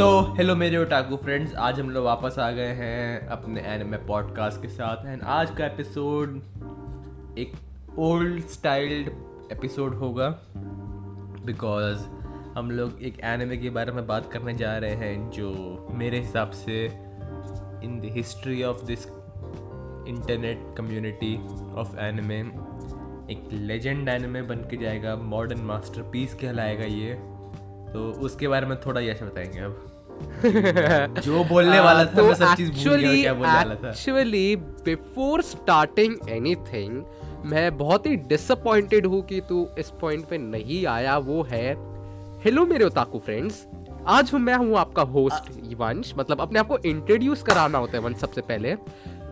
तो हेलो मेरे otaku friends आज हम लोग वापस आ गए हैं अपने एनिमे पॉडकास्ट के साथ एंड आज का एपिसोड एक ओल्ड स्टाइल्ड एपिसोड होगा बिकॉज़ हम लोग एक एनिमे के बारे में बात करने जा रहे हैं जो मेरे हिसाब से in the history of this internet community of anime एक लेजेंड एनिमे बन के जाएगा मॉडर्न मास्टरपीस कहलाएगा ये। तो उसके बारे में थोड़ा यश बताएँगे अब। जो बोलने वाला था तो मैं सब चीज़ भूल गया क्या बोलने वाला था। actually, before starting anything, मैं बहुत ही डिसअपॉइंटेड हूँ कि तू इस पॉइंट पे नहीं आया वो है हेलो मेरे ओताकू फ्रेंड्स आज हूँ मैं हूँ आपका होस्ट वंश मतलब अपने आप को इंट्रोड्यूस कराना होता है वंश सबसे पहले।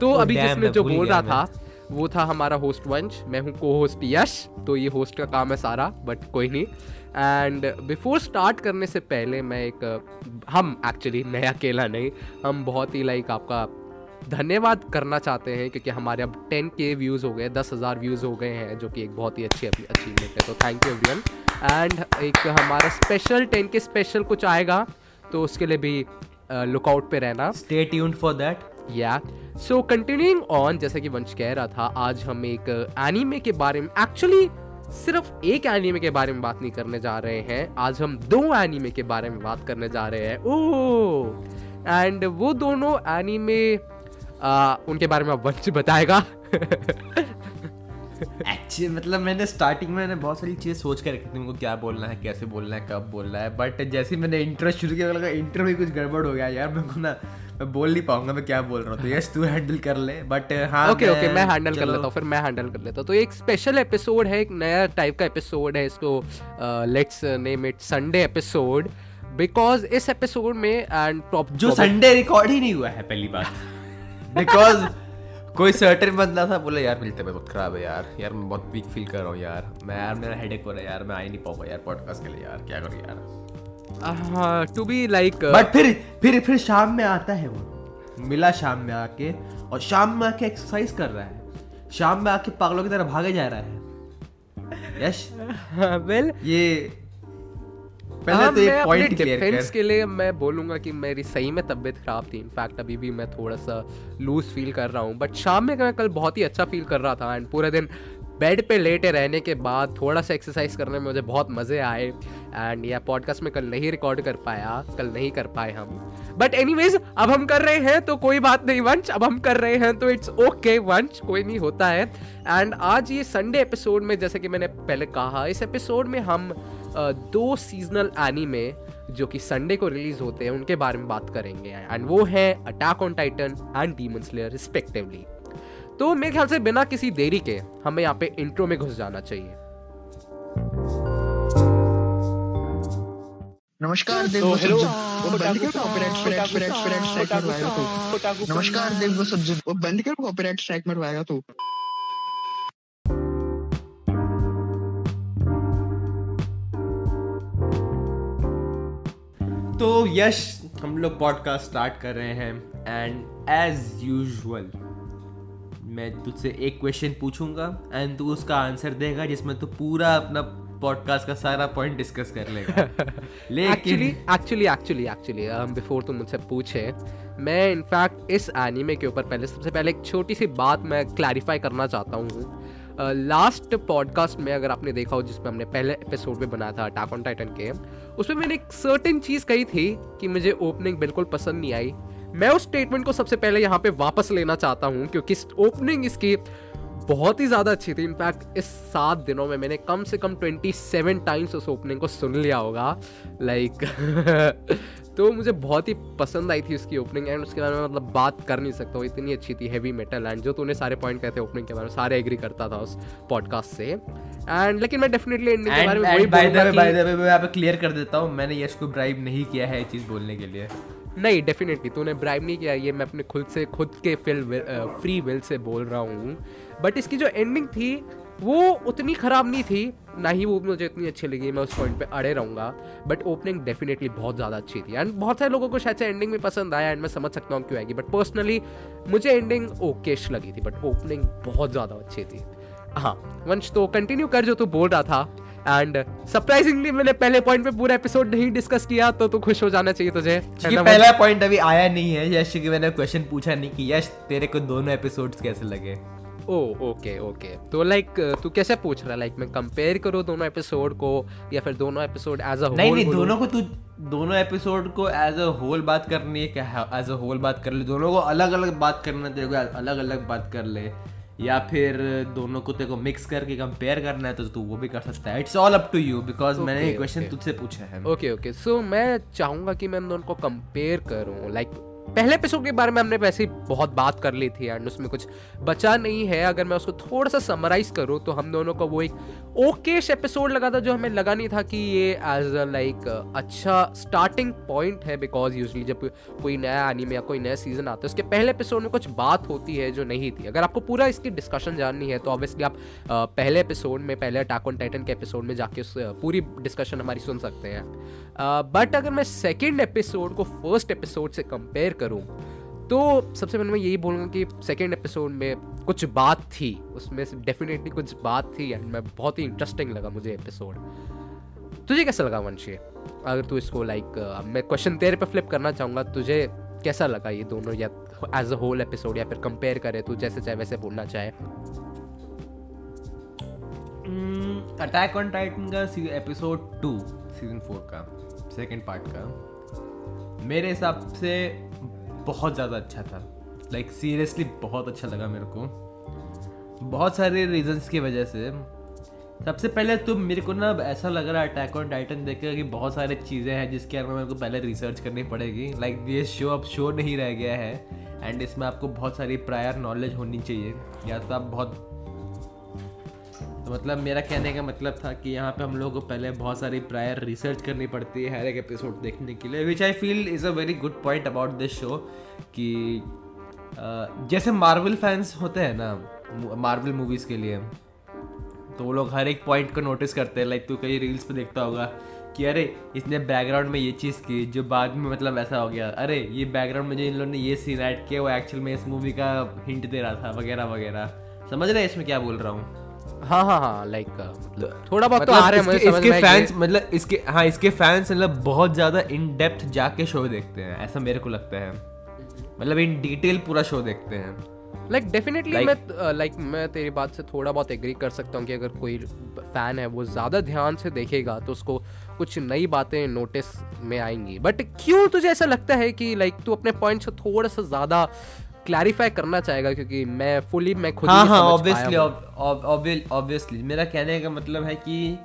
तो अभी damn, जिसने मैं जो बोल रहा था वो था हमारा होस्ट वंश मैं हूँ को होस्ट यश तो ये होस्ट का काम है सारा बट कोई नहीं। एंड बिफोर स्टार्ट करने से पहले मैं एक हम एक्चुअली मैं अकेला नहीं हम बहुत ही लाइक आपका धन्यवाद करना चाहते हैं क्योंकि हमारे अब टेन के व्यूज़ हो गए दस हज़ार व्यूज़ हो गए हैं जो कि एक बहुत ही अच्छी अचीवमेंट है। तो थैंक यू एवरीवन एंड एक हमारा स्पेशल टेन के स्पेशल कुछ आएगा तो उसके लिए भी लुकआउट पे रहना। स्टे ट्यून्ड फॉर दैट या सो कंटिन्यूइंग ऑन जैसे कि वंश कह रहा था आज हम एक एनीमे के बारे में एक्चुअली सिर्फ़ एक एनीमे के बारे में बात नहीं करने जा रहे हैं। आज हम दो एनीमे के बारे में बात करने जा रहे हैं। ओह! एंड वो दोनों एनीमे उनके बारे में वंश बताएगा। एक्चुअली मतलब मैंने स्टार्टिंग में मैंने बहुत सारी चीज़ें सोच कर रखी थी उनको, क्या बोलना है, कैसे बोलना है, कब बोलना है। बट जैसे मैंने इंट्रो शुरू किया लगा इंट्रो में कुछ गड़बड़ हो गया यार, मेरे को ना मैं बोल नहीं पाऊँगा मैं क्या बोल रहा हूँ। तो यस तू हैंडल कर ले बट हाँ ओके ओके मैं हैंडल कर लेता हूँ फिर मैं हैंडल कर लेता हूँ। तो एक स्पेशल एपिसोड है एक नया टाइप का एपिसोड है इसको let's name it Sunday episode because इस एपिसोड में एंड जो संडे रिकॉर्ड ही नहीं हुआ है पहली बार बिकॉज़ कोई सर्टेन बंदा था बोला यार मिलते मैं बहुत खराब है यार। यार मैं बहुत वीक फील कर रहा हूँ यार। मैं यार मेरा हेडेक हो रहा है यार। मैं आ ही नहीं पाऊँगा यार पॉडकास्ट के लिए यार। क्या करूँ यार? टू बी लाइक बट फिर फिर फिर शाम में आता है वो। मिला शाम में आके और शाम में आके एक्सरसाइज कर रहा है। शाम में आके पागलों की तरह भागे जा रहा है। यश वेल ये पहले तो एक पॉइंट डिफेंस के लिए मैं बोलूँगा कि मेरी सही में तबीयत खराब थी। इनफैक्ट अभी भी मैं थोड़ा सा लूज फील कर रहा हूँ। बट शाम में मैं कल बहुत ही अच्छा फील कर रहा था। एंड पूरे दिन बेड पे लेटे रहने के बाद थोड़ा सा एक्सरसाइज करने में मुझे बहुत मज़े आए। एंड यह पॉडकास्ट में कल नहीं रिकॉर्ड कर पाया, कल नहीं कर पाए हम। बट एनीवेज अब हम कर रहे हैं तो कोई बात नहीं, वंश, अब हम कर रहे हैं तो इट्स ओके वंश, कोई नहीं होता है। एंड आज ये संडे एपिसोड में, जैसे कि मैंने पहले कहा, इस एपिसोड में हम दो सीजनल एनीमे जो कि संडे को रिलीज़ होते हैं, उनके बारे में बात करेंगे। एंड वो है Attack on Titan and Demon Slayer respectively तो मेरे ख्याल से बिना किसी देरी के हमें यहाँ पे इंट्रो में घुस जाना चाहिए। नमस्कार देव तू नमस्कार देव वो बंद कर कॉपीराइट स्ट्राइक मरवाएगा तू। तो यश हम लोग पॉडकास्ट स्टार्ट कर रहे हैं एंड एज यूजुअल मैं तुझसे एक क्वेश्चन पूछूँगा एंड तू उसका आंसर देगा जिसमें तू पूरा अपना पॉडकास्ट का सारा पॉइंट डिस्कस कर लेगा। लेकिन एक्चुअली एक्चुअली एक्चुअली बिफोर तुम मुझसे पूछे मैं इनफैक्ट इस एनीमे के ऊपर पहले सबसे पहले एक छोटी सी बात मैं क्लैरिफाई करना चाहता हूँ। लास्ट पॉडकास्ट में अगर आपने देखा हो जिसमें हमने पहले एपिसोड में बनाया था अटैक ऑन टाइटन के उसमें मैंने एक सर्टेन चीज़ कही थी कि मुझे ओपनिंग बिल्कुल पसंद नहीं आई। मैं उस स्टेटमेंट को सबसे पहले यहाँ पे वापस लेना चाहता हूँ क्योंकि ओपनिंग इसकी बहुत ही ज़्यादा अच्छी थी। इनफैक्ट इस सात दिनों में मैंने कम से कम ट्वेंटी सेवन टाइम्स उस ओपनिंग को सुन लिया होगा। लाइक तो मुझे बहुत ही पसंद आई थी उसकी ओपनिंग एंड उसके बारे में मतलब बात कर नहीं सकता वो इतनी अच्छी थी हैवी मेटल एंड जो तूने सारे पॉइंट कहते ओपनिंग के बारे में सारे एग्री करता था उस पॉडकास्ट से। एंड लेकिन मैं डेफिनेटली एंडिंग के बारे में वही by the way by the way मैं क्लियर कर देता हूँ मैंने यश को ब्राइब नहीं किया है ये चीज़ बोलने के लिए। नहीं डेफिनेटली तूने ब्राइब नहीं किया, ये मैं अपने खुद से, खुद के फिल फ्री विल से बोल रहा हूँ। बट इसकी जो एंडिंग थी, वो उतनी ख़राब नहीं थी, ना ही वो मुझे इतनी अच्छी लगी, मैं उस पॉइंट पे अड़े रहूँगा। बट ओपनिंग डेफिनेटली बहुत ज़्यादा अच्छी थी। एंड बहुत सारे लोगों को शायद से एंडिंग में पसंद आया एंड मैं समझ सकता हूँ क्यों आएगी। बट पर्सनली मुझे एंडिंग ओकेश लगी थी बट ओपनिंग बहुत ज़्यादा अच्छी थी। हाँ वंश तो कंटिन्यू कर जो तू बोल रहा था। एंड सरप्राइजिंगली मैंने पहले पॉइंट पे पूरा एपिसोड नहीं डिस्कस किया तो तू खुश हो जाना चाहिए तुझे। क्योंकि पहला पॉइंट अभी आया नहीं है यश की मैंने क्वेश्चन पूछा नहीं कि यश तेरे को दोनों एपिसोड्स कैसे लगे? ओ ओके ओके तो लाइक तू कैसे पूछ रहा है? लाइक मैं कंपेयर करूँ दोनों एपिसोड को या फिर दोनों एपिसोड एज अ नहीं नहीं दोनों को तू दोनों एपिसोड को एज अ होल बात करनी है क्या एज अ होल बात कर ले? दोनों को अलग अलग बात करना तेरे को अलग अलग बात कर ले। या फिर दोनों कुत्ते तेरे को मिक्स करके कंपेयर करना है तो तू वो भी कर सकता है। It's all up to you because मैंने ये क्वेश्चन तुझसे पूछा है। ओके ओके सो मैं चाहूँगा कि मैं दोनों को कंपेयर करूँ लाइक like, पहले एपिसोड के बारे में हमने वैसे ही बहुत बात कर ली थी एंड उसमें कुछ बचा नहीं है। अगर मैं उसको थोड़ा सा समराइज करूँ तो हम दोनों को वो एक ओकेश एपिसोड लगा था जो हमें लगा नहीं था कि ये एज अ लाइक अच्छा स्टार्टिंग पॉइंट है बिकॉज़ यूजली जब कोई नया एनीमे या कोई नया सीज़न आता है, उसके पहले एपिसोड में कुछ बात होती है जो नहीं थी। अगर आपको पूरा इसकी डिस्कशन जाननी है तो ऑब्वियसली आप पहले एपिसोड में, पहले अटैक ऑन टाइटन के एपिसोड में जाके उस पूरी डिस्कशन हमारी सुन सकते हैं। बट अगर मैं सेकेंड एपिसोड को फ़र्स्ट एपिसोड से कंपेयर करूँ। तो सबसे पहले मैं यही बोलूँगा कि सेकेंड एपिसोड में कुछ बात थी, उसमें से डेफिनेटली कुछ बात थी एंड मैं बहुत ही इंटरेस्टिंग लगा मुझे एपिसोड तुझे कैसा लगा वंशी? अगर तू इसको लाइक मैं क्वेश्चन तेरे पे फ्लिप करना चाहूँगा, तुझे कैसा लगा ये दोनों या एज अ होल एपिसोड या फिर कंपेयर करे तू जैसे चाहे वैसे बोलना चाहे? अटैक ऑन टाइटन का एपिसोड टू सीज़न फोर का सेकेंड पार्ट का, मेरे हिसाब से बहुत ज़्यादा अच्छा था। लाइक like, सीरियसली बहुत अच्छा लगा मेरे को। बहुत सारे रीजंस की वजह से। सबसे पहले तो मेरे को ना ऐसा लग रहा है अटैक ऑन टाइटन देख कि बहुत सारे चीज़ें हैं जिसके अंदर मेरे को पहले रिसर्च करनी पड़ेगी। लाइक like, ये शो अब शो नहीं रह गया है। एंड इसमें आपको बहुत सारी प्रायर नॉलेज होनी चाहिए। या तो आप बहुत तो मतलब मेरा कहने का मतलब था कि यहाँ पे हम लोग को पहले बहुत सारी प्रायर रिसर्च करनी पड़ती है हर एक एपिसोड देखने के लिए which I feel is a very good point about this show कि जैसे मार्वल फैंस होते हैं ना मार्वल मूवीज़ के लिए तो वो लोग हर एक पॉइंट को नोटिस करते हैं लाइक तू कई रील्स पे देखता होगा कि अरे, इसने बैकग्राउंड में ये चीज़ की, जो बाद में मतलब ऐसा हो गया, अरे, ये बैकग्राउंड में जो इन लोगों ने ये सीन ऐड किया, वो एक्चुअल में इस मूवी का हिंट दे रहा था, वगैरह वगैरह। समझ रहे हैं इसमें क्या बोल रहा हूँ? हाँ हाँ हाँ लाइक uh, थोड़ा बहुत तो मतलब आ रहा है मुझे इसके फैंस मतलब इसके हाँ इसके फैंस मतलब बहुत ज़्यादा इन डेप्थ जाके शो देखते हैं ऐसा मेरे को लगता है। मतलब इन डिटेल पूरा शो देखते हैं। लाइक like, डेफिनेटली like, मैं लाइक uh, like, मैं तेरी बात से थोड़ा बहुत एग्री कर सकता हूँ कि अगर कोई फ़ैन है वो ज़्यादा ध्यान से देखेगा तो उसको कुछ नई बातें नोटिस में आएँगी। बट क्यों तुझे ऐसा लगता है कि लाइक like, तू अपने पॉइंट से थोड़ा सा ज़्यादा क्लैरिफाई करना चाहेगा क्योंकि मैं फुली मैं खुद हाँ हाँ ऑब्वियसली ऑब्वियसली मेरा कहने का मतलब है कि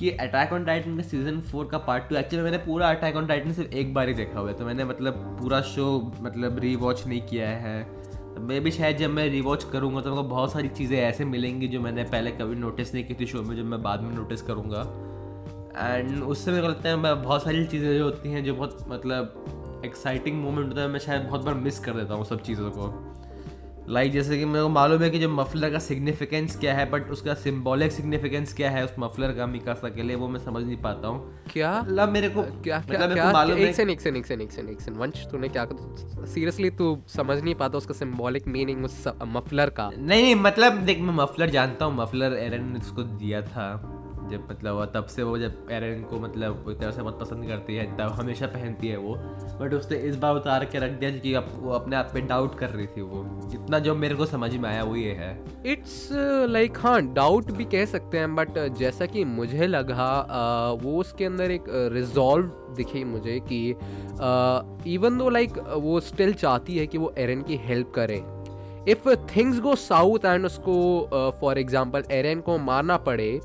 कि अटैक ऑन टाइटन का सीज़न फोर का पार्ट टू एक्चुअली मैंने पूरा अटैक ऑन टाइटन सिर्फ़ एक बार ही देखा हुआ है तो मैंने मतलब पूरा शो मतलब रीवॉच नहीं किया है। मे भी शायद जब मैं रिवॉच करूँगा तो मेरे को बहुत सारी चीज़ें ऐसे मिलेंगी जो मैंने पहले कभी नोटिस नहीं की थी शो में जो मैं बाद में नोटिस करूँगा। एंड उससे मेरे को लगता है बहुत सारी चीज़ें जो होती हैं जो बहुत मतलब एक्साइटिंग मोमेंट होता है मैं शायद बहुत बार मिस कर देता हूँ सब चीज़ों को। लाइक like जैसे कि मेरे को मालूम है कि जो मफलर का सिग्निफिकेंस क्या है बट उसका सिंबॉलिक सिग्निफिकेंस क्या है उस मफलर का मिकासा के लिए वो मैं समझ नहीं पाता हूँ। क्या? मतलब मेरे को क्या क्या मतलब क्या, मालूम एक सेकंड एक सेकंड एक सेकंड एक सेकंड एक सेकंड वंश तूने क्या सीरियसली तू समझ नहीं पाता उसका सिंबॉलिक मीनिंग उस मफलर का। नहीं नहीं मतलब देख मैं मफलर जानता हूँ मफलर एरन ने उसको दिया था। जब मतलब तब से वो जब एरन को मतलब एक तरह से बहुत पसंद करती है तब हमेशा पहनती है वो। बट उसने इस बार उतार के रख दिया कि अप, वो अपने आप पे डाउट कर रही थी वो। इतना जो मेरे को समझ में आया वो ये है। इट्स लाइक like, हाँ डाउट भी कह सकते हैं बट जैसा कि मुझे लगा वो उसके अंदर एक रिजॉल्व दिखी मुझे कि इवन दो लाइक वो स्टिल चाहती है कि वो एरन की हेल्प करे। If things go south and उसको फॉर एग्ज़ाम्पल एरन को मारना पड़े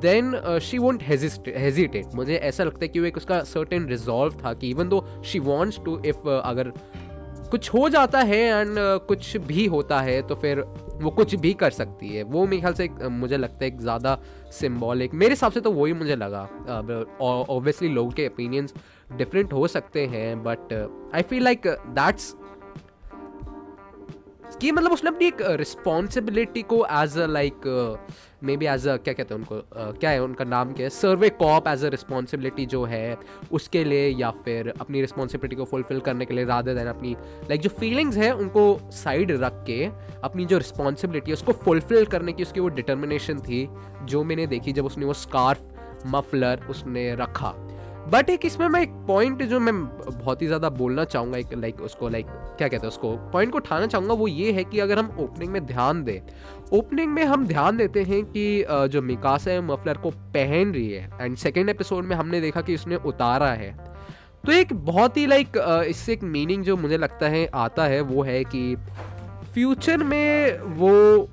देन शी वॉन्ट हेजिटेट मुझे ऐसा लगता है कि वो एक उसका सर्टेन रिजॉल्व था कि even though she wants to if अगर कुछ हो जाता है एंड uh, कुछ भी होता है तो फिर वो कुछ भी कर सकती है। वो मेरे ख्याल से एक, मुझे लगता है एक ज़्यादा सिम्बॉलिक मेरे हिसाब से तो वही मुझे लगा। ऑब्वियसली uh, लोगों के ओपिनियंस डिफरेंट हो सकते हैं but I feel like that's कि मतलब उसने अपनी एक रिस्पॉन्सिबिलिटी को as a like maybe as a क्या कहते हैं उनको uh, क्या है उनका नाम क्या है? Survey Corps as a responsibility जो है उसके लिए या फिर अपनी रिस्पॉन्सिबिलिटी को फुलफिल करने के लिए राधे देन अपनी लाइक like, जो फीलिंग्स हैं उनको साइड रख के अपनी जो रिस्पॉन्सिबिलिटी है उसको फुलफिल करने की उसकी वो डिटर्मिनेशन थी जो मैंने देखी जब उसने वो स्कार्फ मफलर उसने रखा। बट एक इसमें मैं एक पॉइंट जो मैं बहुत ही ज़्यादा बोलना चाहूँगा, एक लाइक उसको लाइक क्या कहते हैं उसको पॉइंट को उठाना चाहूँगा वो ये है कि अगर हम ओपनिंग में ध्यान दें ओपनिंग में हम ध्यान देते हैं कि जो मिकास है, मफलर को पहन रही है एंड सेकेंड एपिसोड में हमने देखा कि उसने उतारा है। तो एक बहुत ही लाइक इससे एक मीनिंग जो मुझे लगता है, आता है, वो है कि फ्यूचर में वो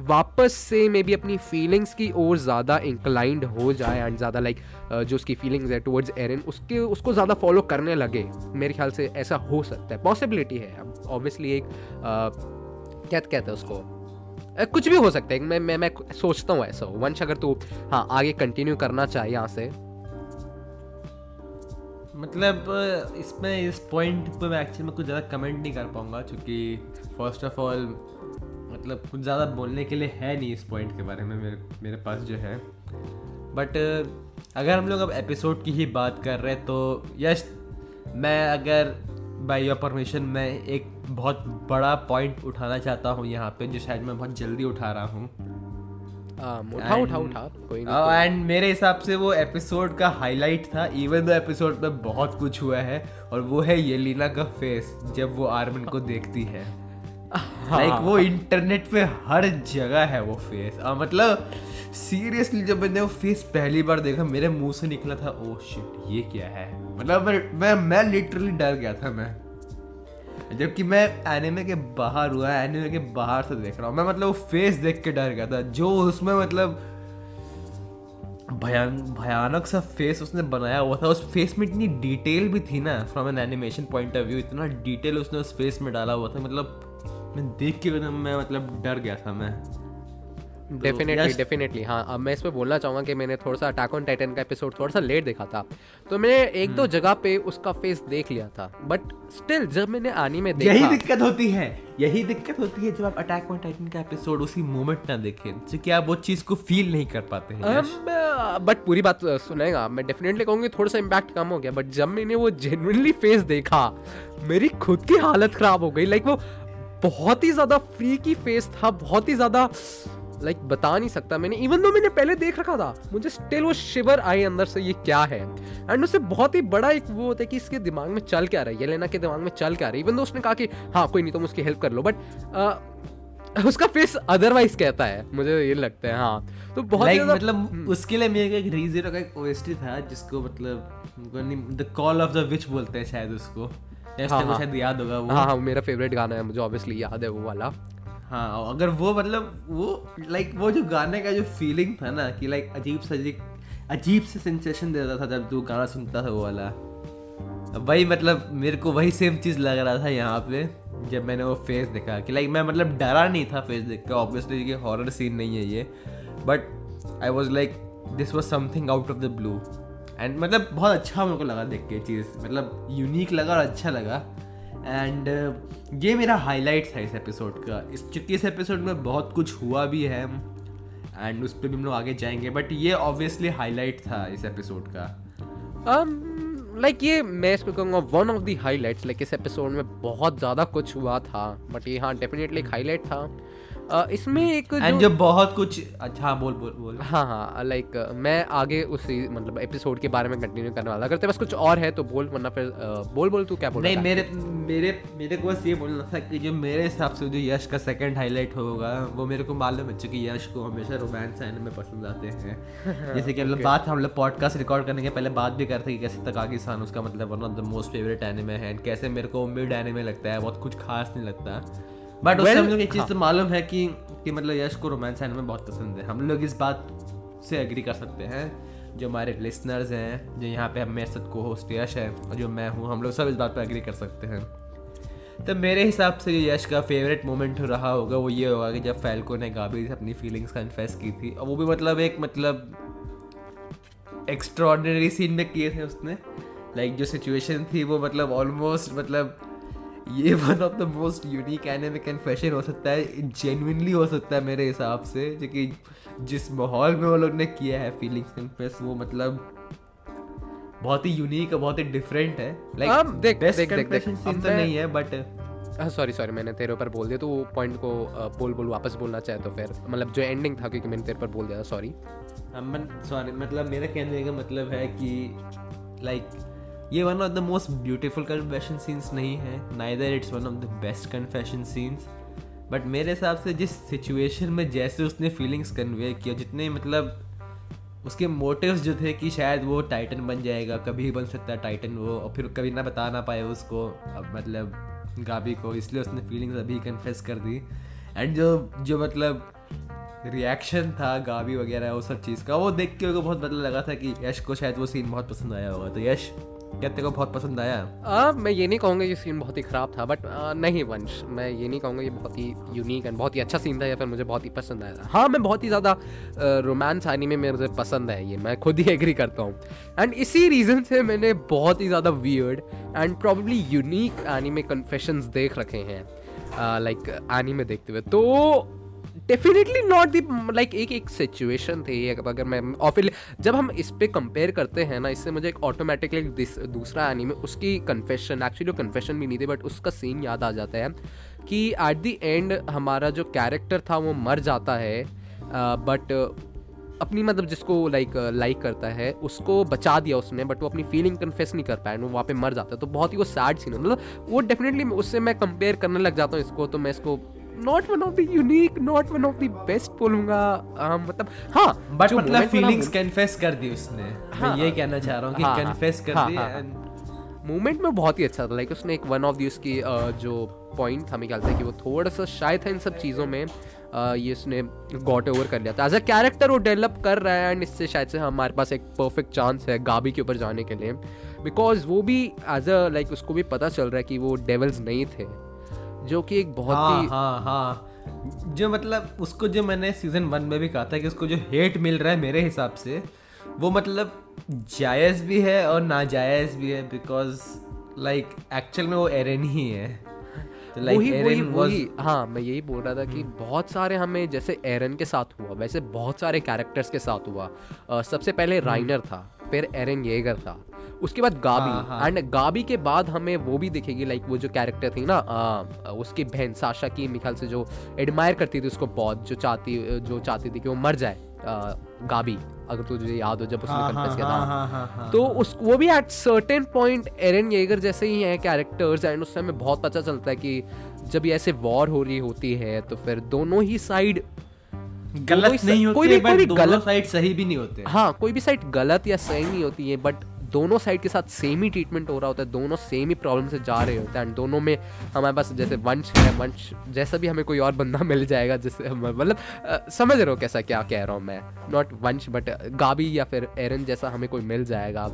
वापस से मे बी अपनी फीलिंग्स की ओर ज़्यादा इंक्लाइंड हो जाए एंड ज़्यादा लाइक जो उसकी फीलिंग्स है टुवर्ड्स एरन उसके, उसको ज़्यादा फॉलो करने लगे। मेरे ख्याल से ऐसा हो सकता है। पॉसिबिलिटी है। ऑब्वियसली एक क्या कहते हैं उसको? कुछ भी हो सकता है। मैं मैं मैं सोचता हूँ ऐसा वंश अगर तू हाँ आगे कंटिन्यू करना चाहे यहाँ से। मतलब इसमें, इस पॉइंट पे मैं एक्चुअली में कुछ ज़्यादा कमेंट नहीं कर पाऊँगा, क्योंकि फ़र्स्ट ऑफ़ ऑल मतलब कुछ ज़्यादा बोलने के लिए है नहीं इस पॉइंट के बारे में मेरे मेरे पास जो है। बट अगर हम लोग अब एपिसोड की ही बात कर रहे हैं तो यश मैं अगर बाई योर परमिशन मैं एक बहुत बड़ा पॉइंट उठाना चाहता हूँ यहाँ पे जो शायद मैं बहुत जल्दी उठा रहा हूँ। एंड मेरे हिसाब से वो एपिसोड का हाईलाइट था इवन दो एपिसोड में बहुत कुछ हुआ है और वो है येलिना का फेस जब वो आर्मन को देखती है। लाइक. वो इंटरनेट पे हर जगह है वो फेस आ, मतलब सीरियसली जब मैंने वो फेस पहली बार देखा मेरे मुँह से निकला था ओ oh शिट ये क्या है? मतलब मैं मैं मैं लिटरली डर गया था मैं। जबकि मैं एनिमे के बाहर हुआ है एनिमे के बाहर से देख रहा हूँ। मैं मतलब वो फेस देख के डर गया था। जो उसमें मतलब भयान भयानक सा फेस उसने बनाया हुआ था उस फेस में इतनी डिटेल भी थी ना from an animation point of view इतना डिटेल उसने उस फेस में डाला हुआ था। मतलब मैं देख के एकदम मैं मतलब डर गया था मैं। डेफिनेटली डेफिनेटली हाँ अब मैं इस पर बोलना चाहूँगा कि मैंने थोड़ा सा अटैक ऑन टाइटन का एपिसोड थोड़ा सा लेट देखा था। तो मैंने एक दो हम्म। जगह पे उसका फेस देख लिया था बट स्टिल जब मैंने आनी में देखा यही दिक्कत होती है यही दिक्कत होती है जब आप अटैक ऑन टाइटन का एपिसोड उसी मोमेंट ना देखें क्योंकि आप वो चीज़ को फील नहीं कर पाते हैं बट पूरी बात सुनेगा मैं डेफिनेटली कहूँगी थोड़ा सा इम्पैक्ट कम हो गया बट जब मैंने वो जेनुअनली फेस देखा मेरी खुद की हालत खराब हो गई लाइक वो बहुत ही ज़्यादा फ्री की फेस था बहुत ही ज़्यादा लाइक like, बता नहीं सकता मैंने। इवन दो मैंने पहले देख रखा था मुझे स्टिल वो शिवर आए अंदर से ये क्या है? एंड उससे बहुत ही बड़ा एक वो होता है कि इसके दिमाग में चल क्या रहा है ये लेना के दिमाग में चल क्या रहा है। इवन दो उसने कहा कि हाँ कोई नहीं तुम उसकी हेल्प कर लो। बट उसका फेस अदरवाइज़ कहता है मुझे ये लगता है हाँ। तो बहुत like, मतलब हम्म। उसके लिए मेरे एक रीजन का एक ओएसटी था जिसको मतलब the call of the witch बोलते हैं शायद उसको। हाँ, हाँ, शायद याद होगा वो। हाँ हाँ मेरा फेवरेट गाना है मुझे ऑब्वियसली याद है वो वाला। हाँ अगर वो मतलब वो लाइक वो जो गाने का जो फीलिंग था ना कि लाइक अजीब सा अजीब से सेंसेशन देता था जब तू गाना सुनता था वो वाला। वही मतलब मेरे को वही सेम चीज़ लग रहा था यहाँ पे जब मैंने वो फेस देखा। कि लाइक मैं मतलब डरा नहीं था फेस देख के ऑब्वियसली ये हॉरर सीन नहीं है ये but I was like this was something out of the blue and मतलब बहुत अच्छा मेरे को लगा देख के चीज़। मतलब यूनिक लगा और अच्छा लगा। एंड uh, ये मेरा हाईलाइट था इस एपिसोड का। इस चूँकि इस एपिसोड में बहुत कुछ हुआ भी है एंड उस पर भी हम लोग आगे जाएँगे बट ये ऑब्वियसली हाईलाइट था इस एपिसोड का। लाइक um, like ये मैं इसको कहूँगा one of the highlights like इस एपिसोड में बहुत ज़्यादा कुछ हुआ था बट ये हाँ डेफिनेटली एक हाईलाइट था। इसमें एक जो, जो बहुत कुछ अच्छा बोल बोल बोल। हाँ हाँ लाइक मैं आगे उसी मतलब एपिसोड के बारे में कंटिन्यू करने वाला अगर तेरे पास कुछ और है तो बोल वरना फिर बोल बोल तू क्या बोल नहीं मेरे मेरे मेरे को बस ये बोलना था कि जो मेरे हिसाब से जो यश का सेकंड हाईलाइट होगा वो मेरे को मालूम है चूँकि यश को हमेशा रोमांस एनिमे पसंद आते हैं। जैसे कि लोग बात हम लोग पॉडकास्ट रिकॉर्ड करने के पहले बात भी करते हैं कि कैसे तकाकी सान उसका मतलब one of the most favourite anime है कैसे मेरे को मिड एनिमे लगता है बहुत कुछ खास नहीं लगता। बट उससे हम लोग एक चीज़ तो हाँ। मालूम है कि कि मतलब यश को रोमांस एनिमे बहुत पसंद है। हम लोग इस बात से एग्री कर सकते हैं जो हमारे लिसनर्स हैं जो यहाँ पे मेरे साथ को होस्ट यश है और जो मैं हूँ हम लोग सब इस बात पर एग्री कर सकते हैं। तो मेरे हिसाब से जो यश का फेवरेट मोमेंट रहा होगा वो ये होगा कि जब फैल्को ने गाबी से अपनी फीलिंग्स कन्फेस की थी और वो भी मतलब एक मतलब एक्स्ट्रॉर्डनरी सीन में किए थे उसने। लाइक like, जो सिचुएशन थी वो मतलब ऑलमोस्ट मतलब ये one of the most unique anime confession हो सकता है जेन्युइनली हो सकता है मेरे हिसाब से जो कि जिस माहौल में वो लोग ने किया है फीलिंग्स कन्फेस वो मतलब बहुत ही यूनिक और बहुत ही डिफरेंट है। लाइक देख- बेस्ट देख- देख- सीन तो नहीं है बट सॉरी सॉरी मैंने तेरे ऊपर बोल दिया तो वो पॉइंट को बोल बोल वापस बोलना चाहे तो फिर मतलब जो एंडिंग था क्योंकि मैंने तेरे पर बोल दिया सॉरी सॉरी मतलब मेरा कहने का मतलब है कि लाइक ये one of the most beautiful confession scenes नहीं है neither it's one of the best confession scenes but मेरे हिसाब से जिस सिचुएशन में जैसे उसने फीलिंग्स कन्वे किया, जितने मतलब उसके मोटिव्स जो थे कि शायद वो टाइटन बन जाएगा, कभी बन सकता है टाइटन वो, और फिर कभी ना बता ना पाए उसको, अब मतलब गाबी को, इसलिए उसने फीलिंग्स अभी कन्फेस कर दी. एंड जो जो मतलब रिएक्शन था, गाबी वगैरह, वो सब चीज़ का, वो देख के बहुत मतलब लगा था कि यश को शायद वो सीन बहुत पसंद आया होगा. तो यश क्या तेरे को बहुत पसंद आया? आ, मैं ये नहीं कहूँगा ये सीन बहुत ही ख़राब था बट नहीं वंश मैं ये नहीं कहूँगा ये बहुत ही यूनिक एंड बहुत ही अच्छा सीन था या फिर मुझे बहुत ही पसंद आया था। हाँ मैं बहुत ही ज़्यादा रोमांस आनी में मुझे पसंद है ये मैं खुद ही एग्री करता हूँ। एंड इसी रीज़न से मैंने बहुत ही ज़्यादा weird and probably unique anime confessions देख रखे हैं लाइक एनिमे देखते हुए। तो डेफिनेटली नॉट दी लाइक एक एक सिचुएशन थी अगर मैं और फिर जब हम इस पर कंपेयर करते हैं ना, इससे मुझे एक ऑटोमेटिकली दूसरा एनीमे उसकी कन्फेशन एक्चुअली वो कन्फेशन भी नहीं थी बट उसका सीन याद आ जाता है, कि एट दी एंड हमारा जो कैरेक्टर था, वो मर जाता है बट अपनी मतलब जिसको लाइक लाइक करता है, उसको बचा दिया उसने बट वो अपनी फीलिंग कन्फेस नहीं कर पाया, वो वहाँ पे मर जाता है। तो बहुत ही वो सैड सीन है। मतलब वो डेफिनेटली उससे मैं कंपेयर करने लग जाता हूँ इसको तो मैं इसको not one of the unique not one of the best बोलूँगा um, मतलब हाँ बट मतलब फीलिंग्स कन्फेस कर दी उसने। हाँ, मैं ये कहना चाह रहा हूँ कि हाँ, हाँ, कन्फेस कर हाँ, दी हाँ, हाँ। मूवमेंट में बहुत ही अच्छा था। लाइक उसने एक वन ऑफ़ दी उसकी जो पॉइंट था मेरे ख्याल से कि वो थोड़ा सा शायद था इन सब चीज़ों में ये उसने गॉट ओवर कर लिया था। एज अ कैरेक्टर वो डेवलप कर रहा है एंड इससे शायद से हमारे पास एक परफेक्ट चांस है गाबी के ऊपर जाने के लिए। बिकॉज़ वो भी एज अ लाइक उसको भी पता चल रहा है कि वो डेवल्स नहीं थे। जो कि एक बहुत हाँ ही हाँ हाँ। जो मतलब उसको जो मैंने सीज़न वन में भी कहा था कि उसको जो हेट मिल रहा है मेरे हिसाब से वो मतलब जायज़ भी है और नाजायज़ भी है बिकॉज़ लाइक एक्चुअल में वो एरन ही है। तो लाइक वही वही वाज वही हाँ मैं यही बोल रहा था कि बहुत सारे हमें जैसे एरन के साथ हुआ वैसे बहुत सारे कैरेक्टर्स के साथ हुआ। अ, सबसे पहले राइनर था फिर एरन येगर था। उसके बाद गाबी हाँ, हाँ। एंड गाबी के बाद हमें वो भी दिखेगी लाइक वो जो कैरेक्टर थी ना अ, उसकी बहन साशा की मेरे ख्याल से जो एडमायर करती थी उसको बहुत जो चाहती जो चाहती थी कि वो मर जाए अ, गाबी अगर तुझे याद हो जब उसने हाँ, कन्फेस किया हाँ, था हाँ, हाँ, हाँ, तो हाँ। उस वो भी at certain point Eren Yeager जैसे ही हैं कैरेक्टर्स एंड उस समय बहुत पता चलता है कि जब ये ऐसे वॉर हो रही होती है तो फिर दोनों ही साइड गलत कोई- नहीं कोई होते भी- कोई भी बट दोनों गलत- साइड सही भी नहीं होते हाँ कोई भी साइड गलत या सही नहीं होती है बट दोनों साइड के साथ सेम ही ट्रीटमेंट हो रहा होता है दोनों सेम ही प्रॉब्लम से जा रहे होते हैं एंड दोनों में हमारे पास जैसे वंश है वंश जैसा भी हमें कोई और बंदा मिल जाएगा जिससे मतलब समझ रहे हो कैसा क्या कह रहा हूँ मैं। नॉट वंश बट गाबी या फिर एरन जैसा हमें कोई मिल जाएगा।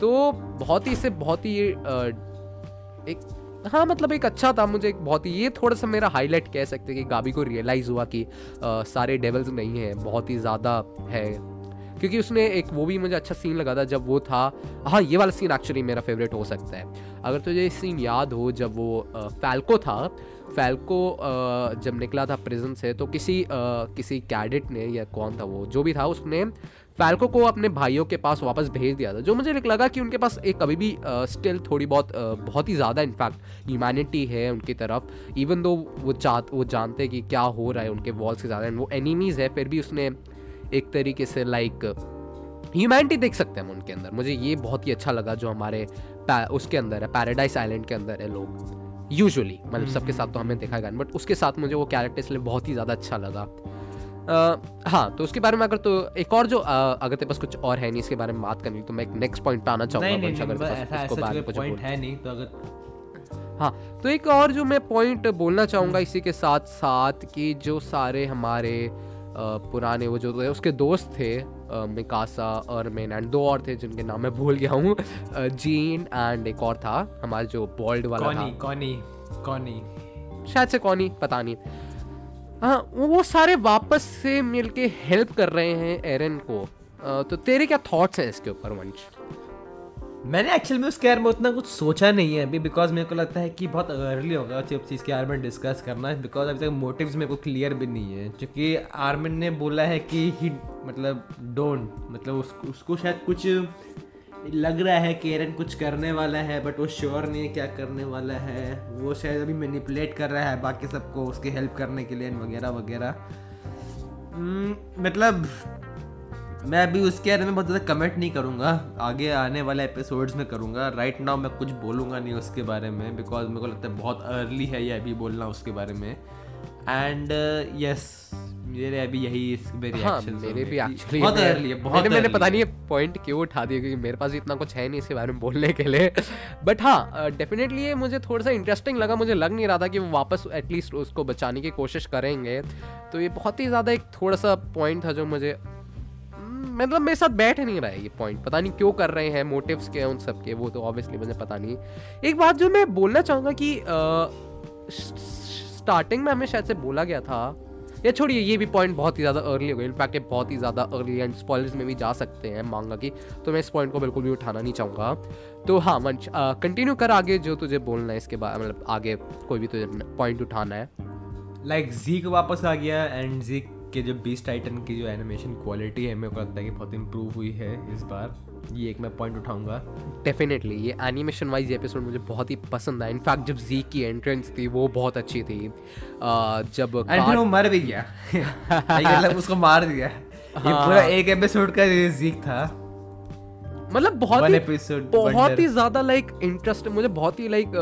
तो बहुत ही इससे बहुत ही एक हाँ मतलब एक अच्छा था मुझे एक बहुत ही ये थोड़ा सा मेरा हाईलाइट कह सकते हैं कि गाबी को रियलाइज़ हुआ कि अ, सारे डेवल्स नहीं हैं बहुत ही ज़्यादा है। क्योंकि उसने एक वो भी मुझे अच्छा सीन लगा था जब वो था हाँ ये वाला सीन एक्चुअली मेरा फेवरेट हो सकता है। अगर तुझे ये सीन याद हो जब वो फैल्को था फैल्को जब निकला था प्रिजन से तो किसी किसी कैडेट ने या कौन था वो, जो भी था, उसने फैल्को को अपने भाइयों के पास वापस भेज दिया था, जो मुझे लगा कि उनके पास एक अभी भी स्टिल थोड़ी बहुत बहुत ही ज़्यादा इनफैक्ट ह्यूमैनिटी है उनकी तरफ़ इवन दो वो चाह वो जानते कि क्या हो रहा है उनके वॉल्स के ज़्यादा वो एनिमीज़ है, फिर भी उसने एक तरीके से लाइक ह्यूमैनिटी देख सकते हैं हम उनके अंदर। मुझे ये बहुत ही अच्छा लगा जो हमारे उसके अंदर है पैराडाइज आइलैंड के अंदर है लोग। यूजुअली मतलब सबके साथ तो हमें देखा गया बट उसके साथ मुझे वो कैरेक्टर इसलिए बहुत ही ज़्यादा अच्छा लगा। अ, हाँ तो उसके बारे में अगर तो एक और जो अ, अगर तेरे पास कुछ और है नहीं इसके बारे में बात करनी तो मैं एक नेक्स्ट पॉइंट पे आना चाहूँगा नहीं नहीं नहीं, ऐसा ऐसा बारे में पॉइंट है नहीं तो अगर हाँ तो एक और जो मैं पॉइंट बोलना चाहूँगा इसी के साथ साथ कि जो सारे हमारे पुराने वो जो थे उसके दोस्त थे मिकासा और मेन एंड दो और थे जिनके नाम मैं भूल गया हूँ। जीन एंड एक और था हमारे जो बॉल्ड वाला कौनी था। कौनी कौनी शायद से कौनी पता नहीं। हाँ वो वो सारे वापस से मिलके हेल्प कर रहे हैं एरन को। तो तेरे क्या थॉट्स हैं इसके ऊपर वंश? मैंने एक्चुअल में उसके बारे में उतना कुछ सोचा नहीं है अभी बिकॉज़ मेरे को लगता है कि बहुत अर्ली होगा जब चीज़ के बारे में डिस्कस करना है बिकॉज़ अभी तक मोटिव्स मेरे को क्लियर भी नहीं है। क्योंकि आर्मिन ने बोला है कि ही मतलब डोंट मतलब उसको उसको शायद कुछ लग रहा है कि एरन कुछ करने वाला है बट वो श्योर नहीं है क्या करने वाला है। वो शायद अभी मैनिपुलेट कर रहा है बाकी सबको उसकी हेल्प करने के लिए वगैरह वगैरह। हम्म, मतलब मैं अभी उसके बारे में बहुत ज़्यादा कमेंट नहीं करूँगा। आगे आने वाले एपिसोड्स में करूँगा। राइट नाउ मैं कुछ बोलूँगा नहीं उसके बारे में बिकॉज़ मेरे को लगता है बहुत अर्ली है ये अभी बोलना उसके बारे में। एंड यस मेरे अभी यही मेरे हाँ मेरे भी एक्चुअली बहुत अर्ली है बहुत मैंने मैंने पता नहीं ये पॉइंट क्यों उठा दिया क्योंकि मेरे पास इतना कुछ है नहीं इसके बारे में बोलने के लिए। बट हाँ डेफिनेटली ये मुझे थोड़ा सा इंटरेस्टिंग लगा। मुझे लग नहीं रहा था कि वो वापस एटलीस्ट उसको बचाने की कोशिश करेंगे। तो ये बहुत ही ज़्यादा एक थोड़ा सा पॉइंट था जो मुझे मतलब मेरे साथ बैठ नहीं रहा है ये पॉइंट पता नहीं क्यों कर रहे हैं मोटिव्स क्या उन सब के वो तो ऑब्वियसली मुझे पता नहीं। एक बात जो मैं बोलना चाहूँगा कि स्टार्टिंग में हमें शायद से बोला गया था या छोड़िए ये भी पॉइंट बहुत ही ज़्यादा अर्ली हो गया। इनफैक्ट ये बहुत ही ज़्यादा अर्ली एंड स्पॉयलर्स में भी जा सकते हैं मांगा की तो मैं इस पॉइंट को बिल्कुल भी उठाना नहीं चाहूँगा। तो हाँ मंच कंटिन्यू कर आगे जो तुझे बोलना है इसके बाद मतलब आगे कोई भी तुझे पॉइंट उठाना है। लाइक like, जीक वापस आ गया एंड जीक के जो बीस टाइटन की जो एनिमेशन क्वालिटी है मेरे को लगता है कि बहुत इम्प्रूव हुई है इस बार। ये एक मैं पॉइंट उठाऊँगा। डेफिनेटली ये एनिमेशन वाइज एपिसोड मुझे बहुत ही पसंद आया। इनफैक्ट जब जी की एंट्रेंस थी वो बहुत अच्छी थी। जब वो मर भी गया। मतलब उसको मार दिया। ये पूरा एक एपिसोड का जीक था। मतलब बहुत ही बहुत ही ज़्यादा लाइक इंटरेस्ट मुझे बहुत ही लाइक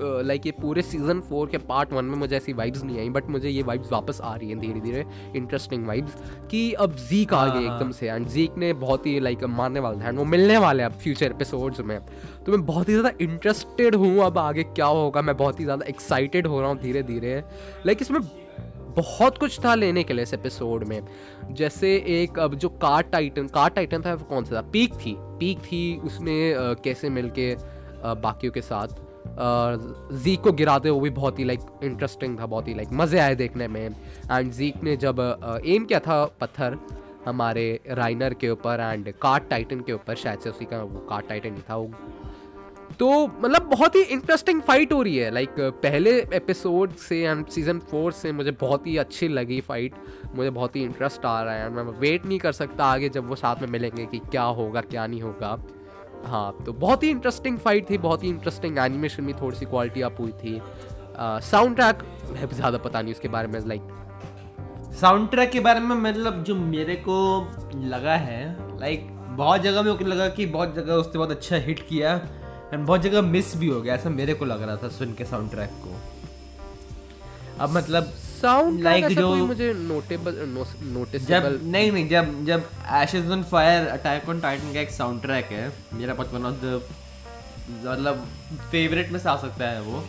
लाइक ये पूरे सीज़न फोर के पार्ट वन में मुझे ऐसी वाइब्स नहीं आई बट मुझे ये वाइब्स वापस आ रही हैं धीरे धीरे इंटरेस्टिंग वाइब्स कि अब जीक आ हाँ, गए हाँ। एकदम से एंड जीक ने बहुत ही लाइक मारने वाला था and वो मिलने वाले हैं अब फ्यूचर एपिसोड्स में। तो मैं बहुत ही ज़्यादा इंटरेस्टेड हूँ अब आगे क्या होगा मैं बहुत ही ज़्यादा एक्साइटेड हो रहा हूँ धीरे धीरे लाइक इसमें बहुत कुछ था लेने के लिए इस एपिसोड में। जैसे एक अब जो कार टाइटन कार टाइटन था वो कौन सा था? पीक थी। पीक थी उसने अ, कैसे मिल के बाकियों के साथ जीक को गिराते वो भी बहुत ही लाइक इंटरेस्टिंग था बहुत ही लाइक मज़े आए देखने में। एंड जीक ने जब एम किया था पत्थर हमारे राइनर के ऊपर एंड कार टाइटन के ऊपर शायद से उसी का वो कार टाइटन ही था वो तो मतलब बहुत ही इंटरेस्टिंग फाइट हो रही है। लाइक पहले एपिसोड से एंड सीज़न फोर से मुझे बहुत ही अच्छी लगी फाइट मुझे बहुत ही इंटरेस्ट आ रहा है मैं वेट नहीं कर सकता आगे जब वो साथ में मिलेंगे कि क्या होगा, क्या नहीं होगा। हाँ तो बहुत ही इंटरेस्टिंग फाइट थी, बहुत ही इंटरेस्टिंग एनिमेशन भी, थोड़ी सी क्वालिटी अप हुई थी। साउंड ट्रैक मैं ज़्यादा पता नहीं उसके बारे में लाइक साउंड ट्रैक के बारे में मतलब जो मेरे को लगा है लाइक बहुत जगह को लगा कि बहुत जगह उसने बहुत अच्छा हिट किया। एंड बहुत जगह मिस भी हो गया ऐसा मेरे को लग रहा था सुन के साउंड ट्रैक को। अब मतलब साउंड लाइक जो- जो मुझे नोटेबल नोटिस जब नहीं नहीं जब जब Ashes on Fire Attack on Titan का एक साउंड ट्रैक है मेरा वन ऑफ़ द मतलब फेवरेट में से आ सकता है वो।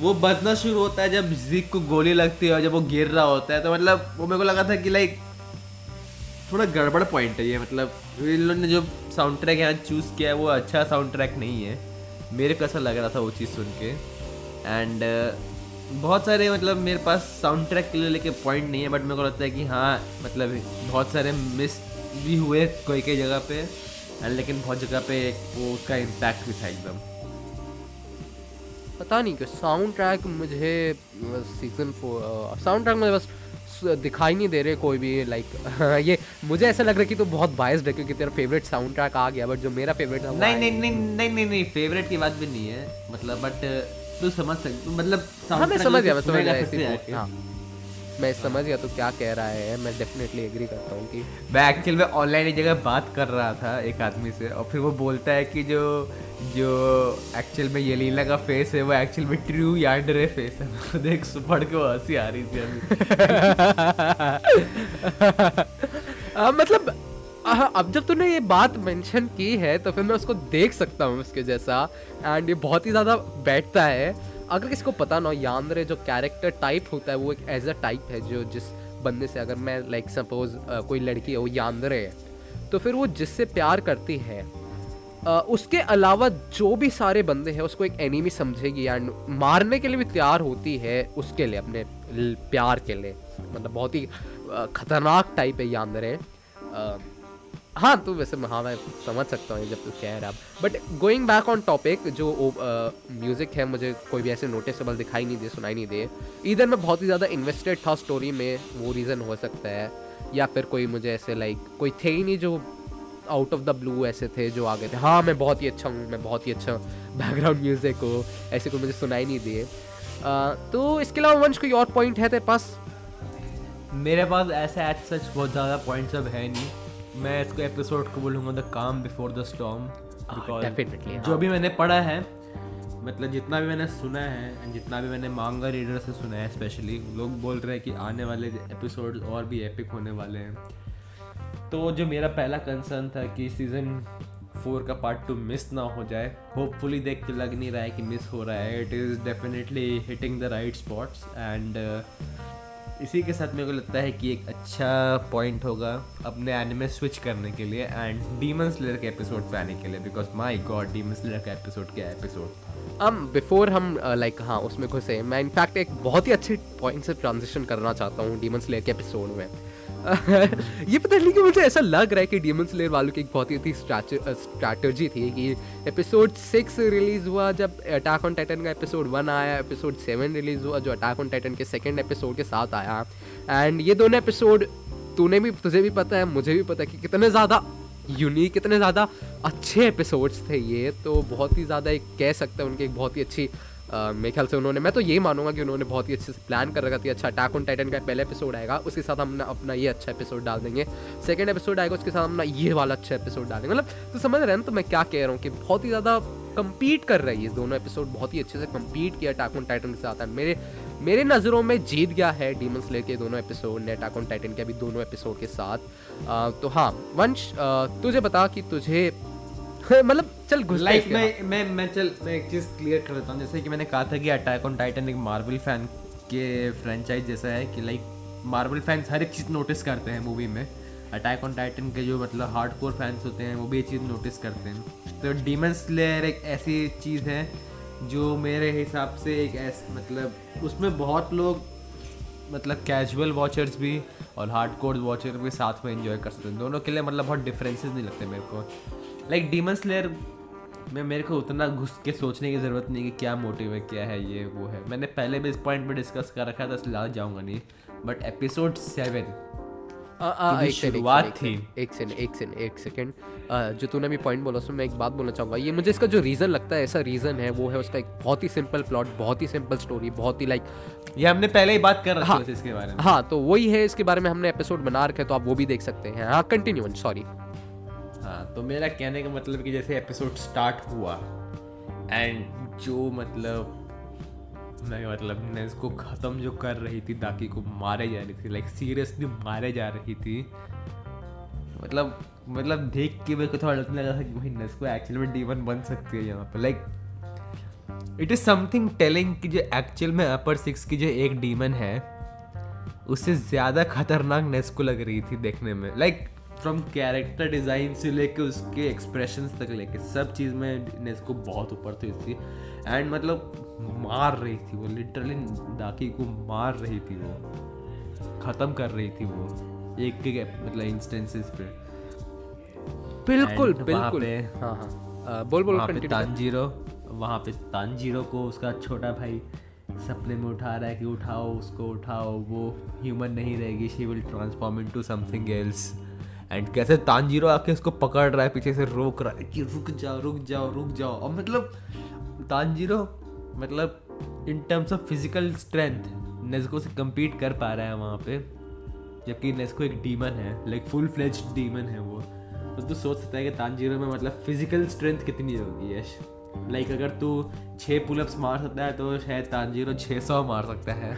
वो बजना शुरू होता है जब जिक को गोली लगती है और जब वो गिर रहा होता है तो मतलब वो मेरे को लगा था कि लाइक थोड़ा गड़बड़ पॉइंट है ये मतलब इन लोगों ने जो साउंड ट्रैक यहाँ चूज़ किया है वो अच्छा साउंड ट्रैक नहीं है। मेरे को ऐसा लग रहा था वो चीज़ सुन के। एंड बहुत सारे मतलब मेरे पास साउंड ट्रैक के लिए लेके पॉइंट नहीं है बट मेरे को लगता है कि हाँ मतलब बहुत सारे मिस भी हुए कोई कई जगह पे एंड लेकिन बहुत जगह पे वो उसका इम्पैक्ट भी था एकदम। पता नहीं क्यों साउंड ट्रैक मुझे सीज़न फोर साउंड ट्रैक मुझे बस दिखाई नहीं दे रहे कोई भी लाइक ये मुझे ऐसा लग रहा है कि तू बहुत बायस्ड है क्योंकि तेरा फेवरेट साउंड ट्रैक आ गया बट जो मेरा फेवरेट था नहीं नहीं नहीं नहीं नहीं नहीं फेवरेट की बात भी नहीं है मतलब बट तू समझ सकती मतलब हाँ मैं समझ गया मैं समझ गया मैं समझ गया तो क्या कह रहा है मैं डेफिनेटली एग्री करता हूँ कि मैं एक्चुअल में ऑनलाइन एक जगह बात कर रहा था एक आदमी से और फिर वो बोलता है कि जो जो एक्चुअल में येलीना का फेस है वो एक्चुअल में ट्रू यार्डरे फेस है। देख सुपड़ के वो हँसी आ रही थी अभी। आ, मतलब अब जब तूने ये बात मेंशन की है तो फिर मैं उसको देख सकता हूँ उसके जैसा एंड ये बहुत ही ज़्यादा बैठता है। अगर किसी को पता ना हो यानरे जो कैरेक्टर टाइप होता है वो एक एज अ टाइप है जो जिस बंदे से अगर मैं लाइक सपोज़ कोई लड़की है वो यानरे है तो फिर वो जिससे प्यार करती है अ, उसके अलावा जो भी सारे बंदे हैं उसको एक एनिमी समझेगी एंड मारने के लिए भी तैयार होती है उसके लिए अपने प्यार के लिए मतलब बहुत ही अ, खतरनाक टाइप है यानरे हाँ तो वैसे हाँ मैं समझ सकता हूँ जब तू कह रहा but going back on topic जो म्यूज़िक है, मुझे कोई भी ऐसे नोटिसेबल दिखाई नहीं दे, सुनाई नहीं दे। इधर मैं बहुत ही ज़्यादा इन्वेस्टेड था स्टोरी में, वो रीज़न हो सकता है, या फिर कोई मुझे ऐसे लाइक कोई थे ही नहीं जो आउट ऑफ़ द ब्लू ऐसे थे, जो आ गए थे हाँ मैं बहुत ही अच्छा हूँ, मैं बहुत ही अच्छा बैकग्राउंड म्यूज़िक हो। ऐसे कोई मुझे सुनाई नहीं दिए तो इसके अलावा वंश, कोई और पॉइंट है तेरे पास? मेरे पास ऐसे एज सच बहुत ज़्यादा पॉइंट्स अब है नहीं। मैं इसको एपिसोड को बोलूँगा द काम बिफोर द स्टॉम डेफिनेटली जो भी मैंने पढ़ा है मतलब जितना भी मैंने सुना है एंड जितना भी मैंने मांगा रीडर से सुना है स्पेशली लोग बोल रहे हैं कि आने वाले एपिसोड और भी एपिक होने वाले हैं। तो जो मेरा पहला कंसर्न था कि सीज़न फोर का पार्ट टू मिस ना हो जाए होपफुली देख के लग नहीं रहा है कि मिस हो रहा है। It is definitely hitting the right spots and इसी के साथ मेरे को लगता है कि एक अच्छा पॉइंट होगा अपने एनिमे स्विच करने के लिए एंड डीमन स्लेयर के एपिसोड पे आने के लिए because my god Demon Slayer का एपिसोड क्या एपिसोड हम बिफोर हम लाइक हाँ उसमें घुसे, मैं इनफैक्ट एक बहुत ही अच्छे पॉइंट से ट्रांजिशन करना चाहता हूँ डीमन स्लेयर के एपिसोड में। ये पता नहीं कि मुझे ऐसा लग रहा है कि डीमन स्लेयर वालों की एक बहुत ही अच्छी स्ट्रैटेजी थी कि एपिसोड सिक्स रिलीज़ हुआ, जब अटैक ऑन टाइटन का एपिसोड वन आया एपिसोड सेवन रिलीज़ हुआ, जो अटैक ऑन टाइटन के सेकेंड एपिसोड के साथ आया। एंड ये दोनों एपिसोड तूने भी, तुझे भी पता है, मुझे भी पता है कि कितने ज़्यादा यूनिक कितने ज़्यादा अच्छे एपिसोड्स थे ये तो बहुत ही ज़्यादा एक कह सकते हैं उनकी एक बहुत ही अच्छी मेरे ख्याल से उन्होंने, मैं तो ये मानूँगा कि उन्होंने बहुत ही अच्छे से प्लान कर रखा था अच्छा अटैक ऑन टाइटन का पहला एपिसोड आएगा, उसके साथ हम अपना ये अच्छा एपिसोड डाल देंगे। सेकेंड एपिसोड आएगा, उसके साथ हम ये वाला अच्छा एपिसोड डालेंगे। मतलब तो समझ रहे हैं तो मैं क्या कह रहा हूँ कि बहुत ही ज़्यादा कम्पीट कर रही है दोनों एपिसोड बहुत ही अच्छे से कम्पीट किया अटैक ऑन टाइटन के साथ। मेरे मेरे नज़रों में जीत गया है डीमन स्लेयर के दोनों एपिसोड ने अटैक ऑन टाइटन के अभी दोनों एपिसोड के साथ। तो हाँ वंश तुझे बता कि तुझे मतलब चल लाइक मैं मैं मैं चल मैं एक चीज़ क्लियर कर देता हूँ जैसे कि मैंने कहा था कि अटैक ऑन टाइटन एक मार्वल फ़ैन के फ्रेंचाइज जैसा है कि लाइक मार्वल फैंस हर एक चीज़ नोटिस करते हैं मूवी में। अटैक ऑन टाइटन के जो मतलब हार्ड कोर फैंस होते हैं वो भी ये चीज़ नोटिस करते हैं। तो डीमन स्लेयर एक ऐसी चीज़ है जो मेरे हिसाब से एक ऐस मतलब उसमें बहुत लोग मतलब कैजुअल वॉचर्स भी और हार्ड कोर वॉचर भी साथ में इंजॉय कर सकते हैं। दोनों के लिए मतलब बहुत डिफरेंसेस नहीं लगते मेरे को। लाइक डीमन स्लेयर में मेरे को उतना घुस के सोचने की ज़रूरत नहीं कि क्या मोटिव है क्या है ये वो है। मैंने पहले भी इस पॉइंट पे डिस्कस कर रखा था इसलिए जाऊँगा नहीं। बट एपिसोड सेवन शुरुआत थी। एक सेकंड एक सेकंड एक सेकंड जो तूने भी पॉइंट बोला उसमें मैं एक बात बोलना चाहूँगा। ये मुझे इसका जो रीज़न लगता है ऐसा रीज़न है वो है उसका एक बहुत ही सिंपल प्लॉट बहुत ही सिंपल स्टोरी बहुत ही लाइक ये हमने पहले ही बात कर रखी हाँ, इसके बारे में। हाँ तो वही है इसके बारे में हमने एपिसोड बना रखे तो आप वो भी देख सकते हैं। हाँ कंटिन्यू सॉरी हाँ तो मेरा कहने का मतलब कि जैसे एपिसोड स्टार्ट हुआ एंड जो मतलब मैं मतलब ने इसको ख़त्म जो कर रही थी दाकी को मारे जा रही थी लाइक सीरियसली मारे जा रही थी मतलब मतलब देख के मेरे को थोड़ा लगने लगा था कि भाई नेस्को एक्चुअल में डीवन बन सकती है यहाँ पर like it is something telling कि जो एक्चुअल में अपर सिक्स की जो एक डीमन है उससे ज़्यादा खतरनाक नेस्को लग रही थी देखने में like like, from character design से लेके उसके एक्सप्रेशन तक लेके सब चीज़ में नेस्को बहुत ऊपर थी उसकी एंड मतलब मार रही थी वो लिटरली डाकी को मार रही थी वो ख़त्म कर रही थी वो एक एक मतलब इंस्टेंसेस पे। बिल्कुल बिल्कुल। हाँ हाँ। बोल बोल वहाँ पे तानजीरो वहाँ पे तानजीरो को उसका छोटा भाई सपने में उठा रहा है कि उठाओ उसको उठाओ वो ह्यूमन नहीं रहेगी she will transform into something else and कैसे तानजीरो आके उसको पकड़ रहा है, पीछे से रोक रहा है कि रुक जाओ रुक जाओ रुक जाओ। और मतलब तानजीरो मतलब in terms of physical strength Nezuko से कम्पीट कर पा रहा है वहाँ पे। जबकि नेस्को एक डीमन है लाइक फुल फ्लेज डीमन है वो। तो तू सोच सकता है कि तानजीरो में मतलब फ़िज़िकल स्ट्रेंथ कितनी होगी, यश? लाइक अगर तू छः पुलअप्स मार सकता है तो शायद तानजीरो छः सौ मार सकता है।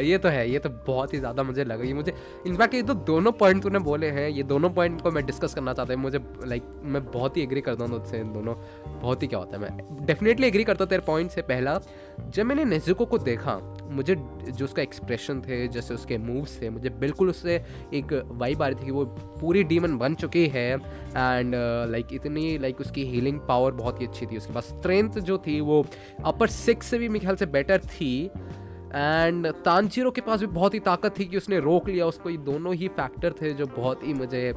ये तो है, ये तो बहुत ही ज़्यादा मुझे लगा। ये मुझे इनफैक्ट ये तो दोनों पॉइंट तूने बोले हैं, ये दोनों पॉइंट को मैं डिस्कस करना चाहता हूँ। मुझे लाइक मैं बहुत ही एग्री करता हूँ तुझसे इन दोनों। बहुत ही क्या होता है, मैं डेफिनेटली एग्री करता हूँ तेरे पॉइंट से। पहला जब मैंने नेजुको को देखा मुझे जो उसका एक्सप्रेशन थे जैसे उसके मूव्स थे मुझे बिल्कुल उससे एक वाइब आ रही थी कि वो पूरी डीमन बन चुकी है एंड लाइक uh, like, इतनी लाइक like, उसकी हीलिंग पावर बहुत ही अच्छी थी उसके पास। स्ट्रेंथ जो थी वो अपर सिक्स से भी मेरे ख्याल से बेटर थी एंड तानजीरो के पास भी बहुत ही ताकत थी कि उसने रोक लिया। उसको ये दोनों ही फैक्टर थे जो बहुत ही मुझे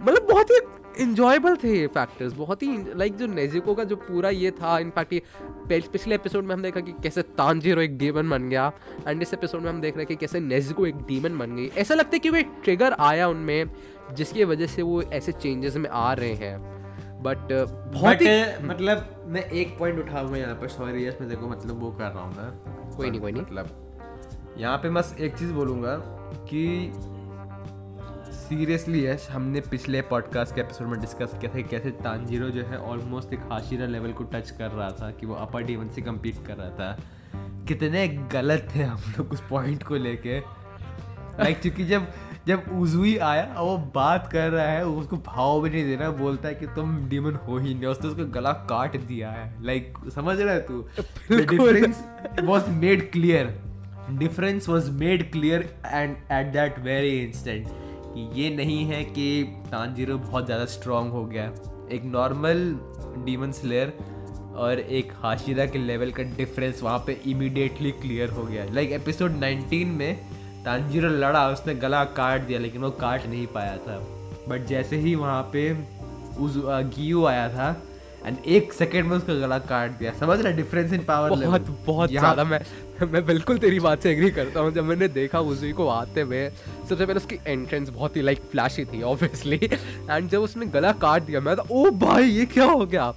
मतलब बहुत ही इंजॉयबल थे ये फैक्टर्स बहुत ही लाइक जो नेजिको का जो पूरा ये था इनफैक्ट ये पिछले एपिसोड में हम देखा कि कैसे तानजीरो एक डीमन बन गया एंड इस एपिसोड में हम देख रहे हैं कि कैसे नेजिको एक डीमन बन गई। ऐसा लगता है कि वो एक ट्रिगर आया उनमें जिसकी वजह से वो ऐसे चेंजेस में आ रहे हैं। बट बहुत ही uh, मतलब मैं एक पॉइंट उठाऊँगा यहाँ पर सॉरी यस मैं देखो मतलब वो कर रहा हूँ मैं। कोई नहीं, कोई नहीं। मतलब यहाँ पे बस एक चीज़ बोलूँगा कि सीरियसली यश हमने पिछले पॉडकास्ट के एपिसोड में डिस्कस किया था कि कैसे तानजीरो जो है ऑलमोस्ट एक हाशिरा लेवल को टच कर रहा था कि वो अपर डीमन से कम्पीट कर रहा था। कितने गलत थे हम लोग उस पॉइंट को लेके। लाइक क्योंकि जब जब उजुई आया और वो बात कर रहा है उसको भाव भी नहीं दे रहा बोलता है कि तुम डीमन हो ही नहीं उसने उसको गला काट दिया है। लाइक समझ रहा है तू difference was made clear difference was made clear and at that very instant ये नहीं है कि तानजीरो बहुत ज़्यादा स्ट्रॉन्ग हो गया। एक नॉर्मल डीमन स्लेयर और एक हाशिरा के लेवल का डिफरेंस वहाँ पे इमिडिएटली क्लियर हो गया। लाइक एपिसोड 19 में तानजीरो लड़ा, उसने गला काट दिया, लेकिन वो काट नहीं पाया था। बट जैसे ही वहाँ पे उस गियो आया था एंड एक सेकेंड में उसका गला काट दिया। समझ रहा डिफरेंस इन पावर बहुत बहुत ज़्यादा मैं मैं बिल्कुल तेरी बात से एग्री करता हूँ। जब मैंने देखा उसी को आते हुए सबसे पहले उसकी एंट्रेंस बहुत ही लाइक फ्लैशी थी ऑब्वियसली एंड जब उसने गला काट दिया मैं तो ओ भाई ये क्या हो गया?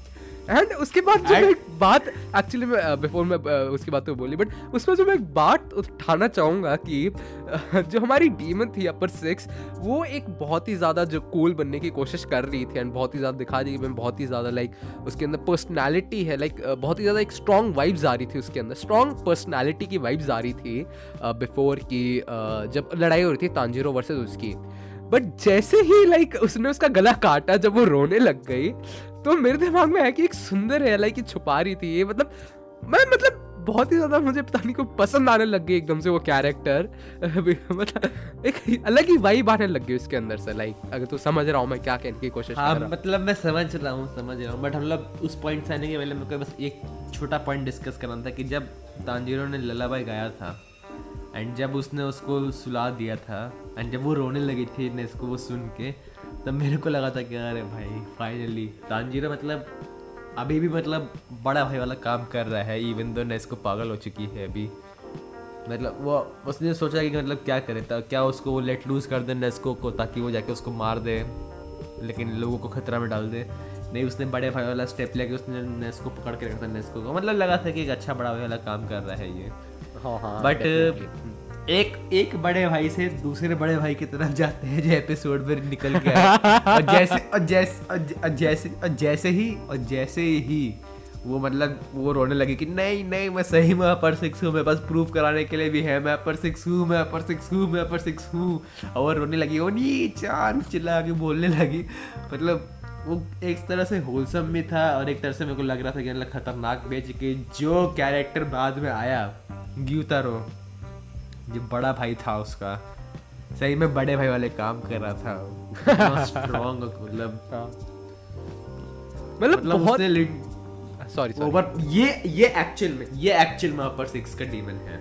एंड उसके बाद जो मैं एक बात एक्चुअली मैं बिफोर मैं uh, उसकी बात तो बोली बट उसमें जो मैं एक बात उठाना चाहूँगा कि uh, जो हमारी डीमन थी अपर सिक्स वो एक बहुत ही ज़्यादा जो कूल बनने की कोशिश कर रही थी एंड बहुत ही ज़्यादा दिखा दी मैं बहुत ही ज़्यादा लाइक उसके अंदर पर्सनैलिटी है लाइक बहुत ही ज़्यादा एक स्ट्रॉन्ग वाइब्स आ रही थी उसके अंदर स्ट्रॉन्ग पर्सनैलिटी की वाइब्स आ रही थी बिफोर की uh, जब लड़ाई हो रही थी तांजीरो वर्सेज उसकी। बट जैसे ही लाइक उसने उसका गला काटा जब वो रोने लग गई तो मेरे दिमाग में है कि एक सुंदर है लाइक छुपा रही थी ये मतलब मैं मतलब बहुत ही ज़्यादा मुझे पता नहीं को पसंद आने लग गई एकदम से वो कैरेक्टर मतलब एक अलग ही वाइब आने लग गई उसके अंदर से लाइक अगर तू समझ रहा हूँ मैं क्या कहने की कोशिश हाँ कर रहा मतलब मैं समझ रहा हूँ समझ रहा हूँ बट हम लोग उस पॉइंट से आने के पहले मेरे को बस एक छोटा पॉइंट डिस्कस करना था कि जब तांजीरो ने लला भाई गाया था एंड जब उसने उसको सुला दिया था एंड जब वो रोने लगी थी इसको वो सुन के तब मेरे को लगा था कि अरे भाई फाइनली तांजीरो मतलब अभी भी मतलब बड़ा भाई वाला काम कर रहा है इवन दो नेस्को पागल हो चुकी है अभी। मतलब वो उसने सोचा कि मतलब क्या करे था क्या उसको वो लेट लूज कर दे नेस्को को ताकि वो जाके उसको मार दे लेकिन लोगों को खतरा में डाल दे। नहीं उसने बड़े भाई वाला स्टेप लेके उसने नेस्को पकड़ के रखा था नेस्को को। मतलब लगा था कि एक अच्छा बड़ा भाई वाला काम कर रहा है ये। हाँ हाँ बट. एक एक बड़े भाई से दूसरे बड़े भाई की तरफ़ जाते हैं जो एपिसोड में निकल आए। और जैसे और जैसे और जैसे और जैसे ही और जैसे ही वो मतलब वो रोने लगे कि नहीं नहीं मैं सही में अपर सिक्स हूँ मेरे पास प्रूफ कराने के लिए भी है मैं अपर सिक्स हूँ मैं अपर सिक्स हूँ मैं अपर सिक्स हूँ। और वो रोने लगी वो नी चाँद चिल्ला के बोलने लगी। मतलब वो एक तरह से होलसम भी था और एक तरह से मेरे को लग रहा था कि मतलब खतरनाक बेच के जो कैरेक्टर बाद में आया ग्यूतारो जो बड़ा भाई था उसका। सही में बड़े भाई वाले काम कर रहा था। स्ट्रॉन्ग मतलब मतलब मतलब बहुत सॉरी सॉरी ओवर ये ये एक्चुअल में ये एक्चुअल में अपर सिक्स का डीमन है।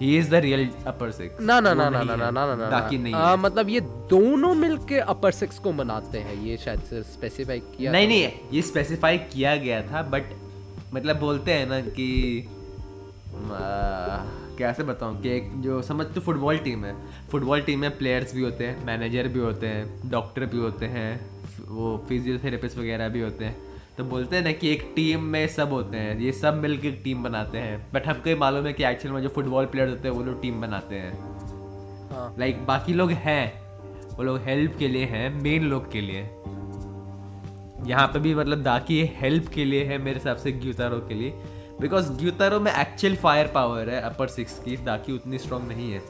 He is the real upper six ना ना ना ना ना ना ना ना बाकी नहीं आ, मतलब ये दोनों मिलके अपर सिक्स को मनाते हैं। ये शायद स्पेसिफाई किया नहीं नहीं ये स्पेसिफाई किया गया था बट मतलब बोलते हैं ना कि कैसे बताऊँ कि एक जो समझ तो फुटबॉल टीम है। फुटबॉल टीम में प्लेयर्स भी होते हैं मैनेजर भी होते हैं डॉक्टर भी होते हैं वो फिजियोथेरेपिस्ट वगैरह भी होते हैं। तो बोलते हैं ना कि एक टीम में सब होते हैं ये सब मिलकर एक टीम बनाते हैं। बट हमको ये मालूम है कि एक्चुअल में जो फुटबॉल प्लेयर्स होते हैं वो लोग टीम बनाते हैं। हाँ। लाइक बाकी लोग हैं वो लोग हेल्प के लिए हैं मेन लोग के लिए। यहाँ पे भी मतलब दाकी हेल्प के लिए है मेरे हिसाब से ग्यूतारो के लिए। बिकॉज़ ग्यूतारो में एक्चुअल फायर पावर है अपर सिक्स की दाकी उतनी स्ट्रांग नहीं है।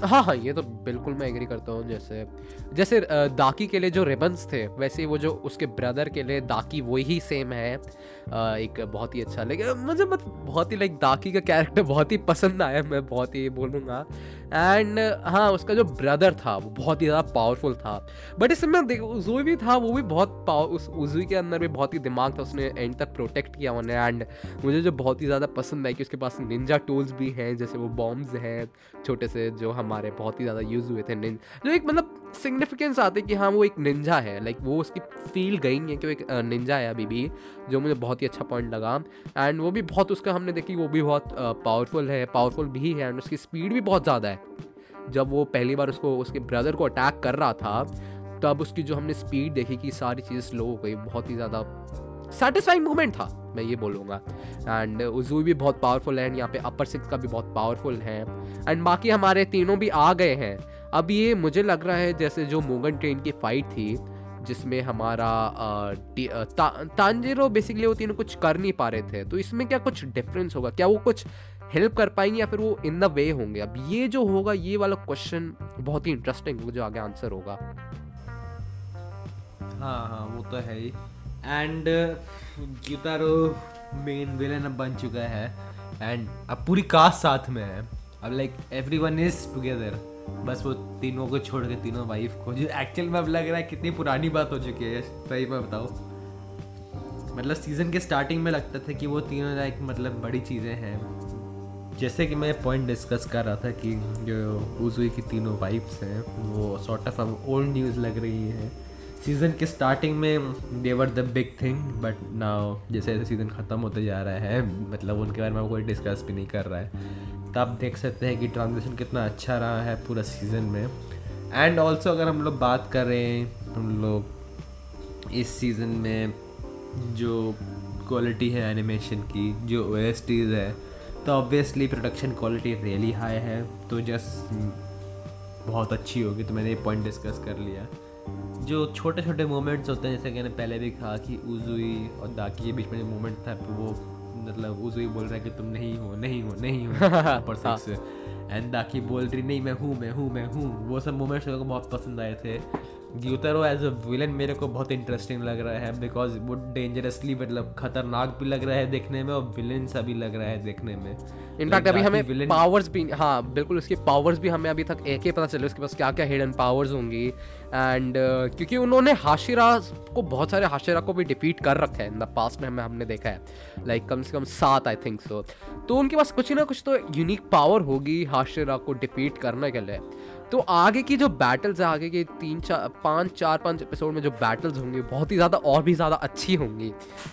हाँ हाँ ये तो बिल्कुल मैं एग्री करता हूँ, जैसे जैसे दाकी के लिए जो रिबन्स थे, वैसे वो जो उसके ब्रदर के लिए दाकी वही सेम है। एक बहुत ही अच्छा लेकिन मुझे मत बहुत ही लाइक दाकी का कैरेक्टर बहुत ही पसंद आया, मैं बहुत ही बोलूँगा। एंड हाँ उसका जो ब्रदर था, वो बहुत ही ज़्यादा पावरफुल था। बट इसमें देखो उजुई भी था, वो भी बहुत पावर उस उजुई के अंदर भी बहुत ही दिमाग था, उसने एंड तक प्रोटेक्ट किया उन्हें। एंड मुझे जो बहुत ही ज़्यादा पसंद है कि उसके पास निंजा टूल्स भी हैं, जैसे वो बॉम्ब्स हैं, छोटे से जो हमारे बहुत ही ज़्यादा यूज़ हुए थे जो एक मतलब सिग्निफिकेंस आती कि हाँ वो एक निंजा है। लाइक वो उसकी फील गई नहीं है कि वो एक निंजा है अभी भी, जो मुझे बहुत ही अच्छा पॉइंट लगा। एंड वो भी बहुत उसका हमने देखी, वो भी बहुत पावरफुल है पावरफुल भी है एंड उसकी स्पीड भी बहुत ज़्यादा है। जब वो पहली बार उसको, उसके ब्रदर को अटैक कर रहा था, तब उसकी जो हमने स्पीड देखी कि सारी चीज़ें स्लो हो गई, बहुत ही ज़्यादा सेटिस्फाइंग मोमेंट था, मैं ये बोलूँगा। एंड उजू भी बहुत पावरफुल है एंड यहाँ पे अपर सिक्स का भी बहुत पावरफुल है। एंड बाकी हमारे तीनों भी आ गए हैं। अब ये मुझे लग रहा है जैसे जो मोगन ट्रेन की फाइट थी, जिसमें हमारा तांजिरो बेसिकली वो तीनों कुछ कर नहीं पा रहे थे। तो इसमें क्या कुछ डिफरेंस होगा? क्या वो कुछ हेल्प कर पाएँगे या फिर वो इन द वे होंगे? अब ये जो होगा, ये वाला क्वेश्चन बहुत ही इंटरेस्टिंग होगा, जो आगे आंसर होगा। हाँ हाँ वो तो है ही। एंड गिटारो मेन विलन अब बन चुका है। एंड अब पूरी कास्ट साथ में है। अब like everyone is together बस वो तीनों को छोड़ के तीनों वाइफ को जो एक्चुअल में अब लग रहा है कितनी पुरानी बात हो चुकी है सही में बताओ। मतलब सीज़न के स्टार्टिंग में लगता था कि वो तीनों लाइक मतलब बड़ी चीज़ें हैं। जैसे कि मैं पॉइंट डिस्कस कर रहा था कि जो उजुई की तीनों वाइफ्स हैं, वो सॉर्ट ऑफ़ अब ओल्ड न्यूज़ लग रही है। सीज़न के स्टार्टिंग में they were the big thing but now जैसे जैसे सीज़न ख़त्म होते जा रहा है मतलब उनके बारे में कोई डिस्कस भी नहीं कर रहा है। तो आप देख सकते हैं कि ट्रांजिशन कितना अच्छा रहा है पूरा सीज़न में। एंड ऑल्सो अगर हम लोग बात करें, हम लोग इस सीज़न में जो क्वालिटी है एनिमेशन की, जो ओ है तो obviously production quality really high है। तो जस्ट बहुत अच्छी होगी तो मैंने ये पॉइंट डिस्कस कर लिया। जो छोटे छोटे मोमेंट्स होते हैं, जैसे कि मैंने पहले भी कहा कि उजुई और दाकी के बीच में मोमेंट था, वो मतलब उजुई बोल रहा है कि तुम नहीं हो नहीं हो नहीं हो पर से एंड बाकी बोल रही नहीं मैं हूँ मैं हूँ मैं हूँ। वो सब मोमेंट्स मेरे को बहुत पसंद आए थे। ग्यूतरो एज अ विलन मेरे को बहुत इंटरेस्टिंग लग रहा है बिकॉज़ वो डेंजरसली मतलब खतरनाक भी लग रहा है देखने में और विलन सा भी लग रहा है देखने में। इनफैक्ट अभी हमें पावर्स भी हाँ बिल्कुल उसकी पावर्स भी हमें अभी तक एक ही पता चले उसके पास क्या क्या हिडन पावर्स होंगी। एंड uh, क्योंकि उन्होंने हाशिरा को बहुत सारे हाशिरा को भी डिफीट कर रखा है इन द पास्ट में हमें हमने देखा है। लाइक like, कम से कम सात आई थिंक सो तो उनके पास कुछ ना कुछ तो यूनिक पावर होगी हाशिरा को डिफीट करने के लिए। तो आगे की जो बैटल्स है, आगे के तीन चार, पाँच चार, पाँच एपिसोड में जो बैटल्स होंगी, बहुत ही ज़्यादा और भी ज़्यादा अच्छी होंगी।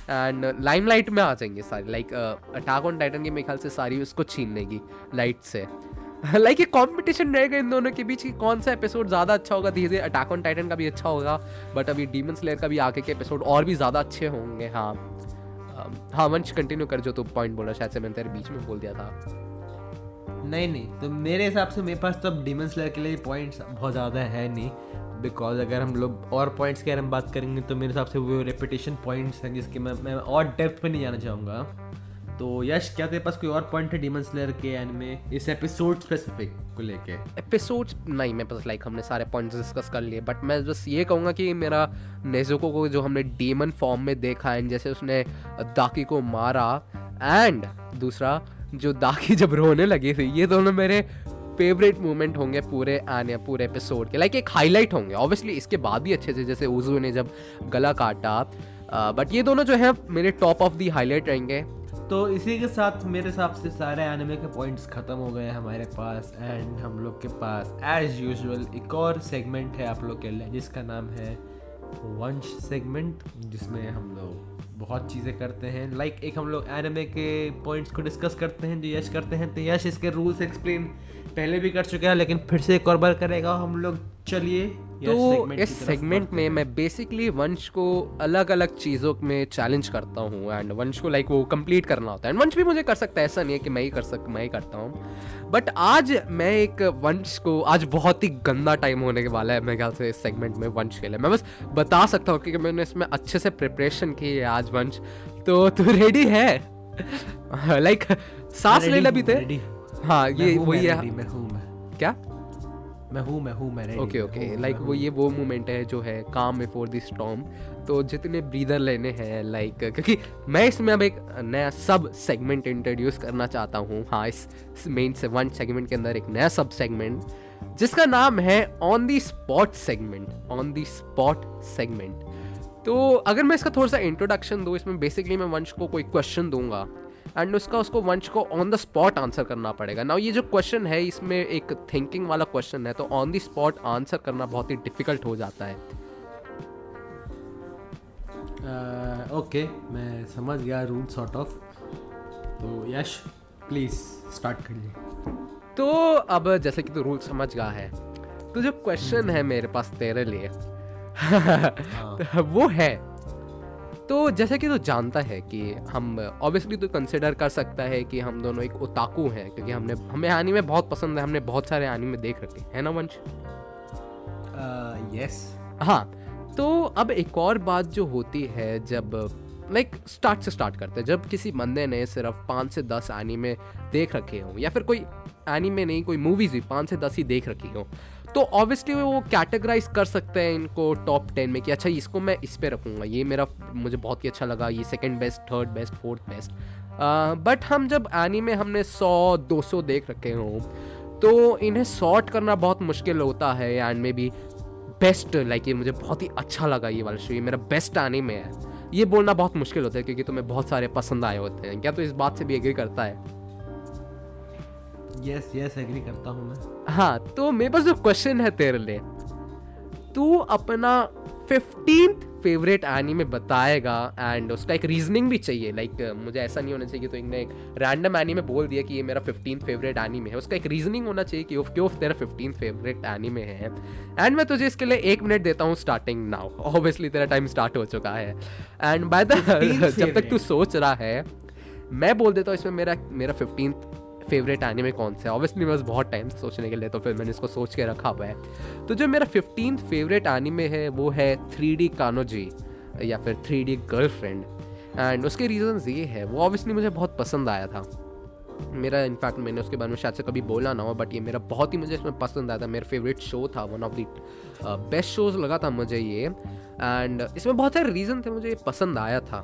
एंड लाइमलाइट में आ जाएँगे सारी लाइक अटैक ऑन टाइटन की मेरे ख्याल से सारी उसको छीन लेगी लाइट से। लाइक ये कॉम्पिटिशन रहेगा इन दोनों के बीच की, कौन सा एपिसोड ज़्यादा अच्छा होगा? धीरे धीरे अटैक ऑन टाइटन का भी अच्छा होगा बट अभी डीमन स्लेयर का भी आगे के एपिसोड और भी ज़्यादा अच्छे होंगे हाँ। हाँ वंश कंटिन्यू कर जो तो पॉइंट बोला, शायद से मैंने तेरे बीच में बोल दिया था। नहीं नहीं तो मेरे हिसाब से मेरे पास तो अब डीमन स्लेयर के लिए पॉइंट्स बहुत ज़्यादा है नहीं बिकॉज़ अगर हम लोग और पॉइंट्स की अगर हम बात करेंगे तो मेरे हिसाब से वो रेपिटेशन पॉइंट्स हैं जिसके मैं मैं और डेप्थ पे नहीं जाना चाहूँगा। तो यश, क्या तेरे पास कोई और पॉइंट है डीमन स्लेयर के एंड में इस एपिसोड स्पेसिफिक को लेके? एपिसोड नहीं मैं बस लाइक हमने सारे पॉइंट्स डिस्कस कर लिए बट मैं बस ये कहूँगा कि मेरा नेजुको को जो हमने डीमन फॉर्म में देखा है, जैसे उसने दाकी को मारा एंड दूसरा जो दाखी जब रोने लगी थी, ये दोनों मेरे फेवरेट मोमेंट होंगे पूरे आने, पूरे एपिसोड के। लाइक एक हाईलाइट होंगे। ऑब्वियसली इसके बाद भी अच्छे थे जैसे उजू ने जब गला काटा बट ये दोनों जो है, मेरे टॉप ऑफ़ दी हाईलाइट रहेंगे। तो इसी के साथ मेरे हिसाब से सारे एनिमे के पॉइंट्स ख़त्म हो गए हमारे पास एंड हम लोग के पास एज यूजुअल एक और सेगमेंट है आप लोग के लिए, जिसका नाम है वंश सेगमेंट जिसमें हम लोग बहुत चीज़ें करते हैं। लाइक like, एक हम लोग एनिमे के पॉइंट्स को डिस्कस करते हैं जो यश करते हैं तो यश इसके रूल्स एक्सप्लेन पहले भी कर चुके हैं लेकिन फिर से एक और बार करेगा। हम लोग चलिए तो इस सेगमेंट में मैं बेसिकली वंश को अलग अलग चीज़ों में चैलेंज करता हूँ एंड वंश को लाइक वो कंप्लीट करना होता है। एंड वंश भी मुझे कर सकता है ऐसा नहीं है कि मैं ही कर सक मैं ही करता हूँ। बट आज मैं एक वंश को आज बहुत ही गंदा टाइम होने के वाला है मेरे ख्याल से इस सेगमेंट में वंश के लिए। मैं बस बता सकता हूँ क्योंकि मैंने इसमें अच्छे से प्रिपरेशन की है आज वंश। तो तू रेडी है? लाइक सांस ले लभी थे हाँ ये वही है। क्या? मैं हूँ मैं हूँ मैं ओके ओके लाइक वो ये वो मोमेंट है जो है काम बिफोर द स्टॉर्म तो जितने ब्रीदर लेने हैं लाइक क्योंकि मैं इसमें अब एक नया सब सेगमेंट इंट्रोड्यूस करना चाहता हूँ। हाँ इस मेन से वन सेगमेंट के अंदर एक नया सब सेगमेंट जिसका नाम है on the spot segment on the spot segment तो अगर मैं इसका थोड़ा सा इंट्रोडक्शन दूँ इसमें बेसिकली मैं वंश को कोई क्वेश्चन दूँगा एंड उसका उसको वंश को ऑन द स्पॉट आंसर करना पड़ेगा। नाउ ये जो क्वेश्चन है इसमें एक थिंकिंग वाला क्वेश्चन है तो ऑन द स्पॉट आंसर करना बहुत ही डिफ़िकल्ट हो जाता है। ओके uh, okay, मैं समझ गया रूल सॉर्ट ऑफ़ तो यश प्लीज़ स्टार्ट करिए। तो अब जैसे कि तू रूल समझ गया है तो जो क्वेश्चन है मेरे पास तेरे लिए तो वो है तो जैसे कि तू जानता है कि हम ऑब्वियसली तो कंसिडर कर सकता है कि हम दोनों एक ओताकू हैं क्योंकि हमने हमें आनी में बहुत पसंद है हमने बहुत सारे आनी में देख रखे है। ना वंश? यस हाँ तो अब एक और बात जो होती है जब लाइक like, स्टार्ट से स्टार्ट करते हैं जब किसी बंदे ने सिर्फ़ पाँच से दस एनीमे देख रखे हों या फिर कोई एनीमे नहीं कोई मूवीज़ भी पाँच से दस ही देख रखी हो तो ऑब्वियसली वो कैटेगराइज कर सकते हैं इनको टॉप टेन में कि अच्छा इसको मैं इस पर रखूँगा। ये मेरा मुझे बहुत ही अच्छा लगा, ये second best third best fourth best but हम जब एनीमे हमने सौ, दो सौ देख रखे हों तो इन्हें सॉर्ट करना बहुत मुश्किल होता है एंड में भी बेस्ट लाइक ये मुझे बहुत ही अच्छा लगा ये वाला शो ये मेरा बेस्ट आने में है। ये बोलना बहुत मुश्किल होता है क्योंकि तुम्हें बहुत सारे पसंद आए होते हैं। क्या तो इस बात से भी एग्री करता है? यस यस एग्री करता हूँ मैं। हाँ तो मेरे पास जो क्वेश्चन है तेरे लिए। तू अपना फिफ्टींथ फेवरेट एनीमे बताएगा एंड उसका एक रीजनिंग भी चाहिए। लाइक like, मुझे ऐसा नहीं होना चाहिए कि तो इन्हें एक रैंडम एनीमे बोल दिया कि ये मेरा फिफ्टींथ फेवरेट एनीमे है। उसका एक रीजनिंग होना चाहिए कि क्यों तेरा फिफ्टींथ फेवरेट एनीमे है। एंड मैं तुझे इसके लिए एक मिनट देता हूँ स्टार्टिंग नाउ ऑब्वियसली तेरा टाइम स्टार्ट हो चुका है। एंड बाय द जब तक तू सोच रहा है मैं बोल देता हूँ इसमें मेरा मेरा फिफ्टींथ फेवरेट एनिमे कौन सा है? ऑब्वियसली बस बहुत टाइम सोचने के लिए तो फिर मैंने इसको सोच के रखा हुआ है। तो जो मेरा फिफ्टीन फेवरेट एनिमे है, वो है थ्री डी कानोजी या फिर थ्री डी गर्लफ्रेंड एंड उसके रीजंस ये है, वो ऑब्वियसली मुझे बहुत पसंद आया था। मेरा इनफैक्ट मैंने उसके बारे में शायद से कभी बोला ना हो बट ये मेरा बहुत ही मुझे इसमें पसंद आया था। मेरा फेवरेट शो था one of the best shows लगा था मुझे ये। एंड इसमें बहुत सारे रीज़न थे, मुझे ये पसंद आया था।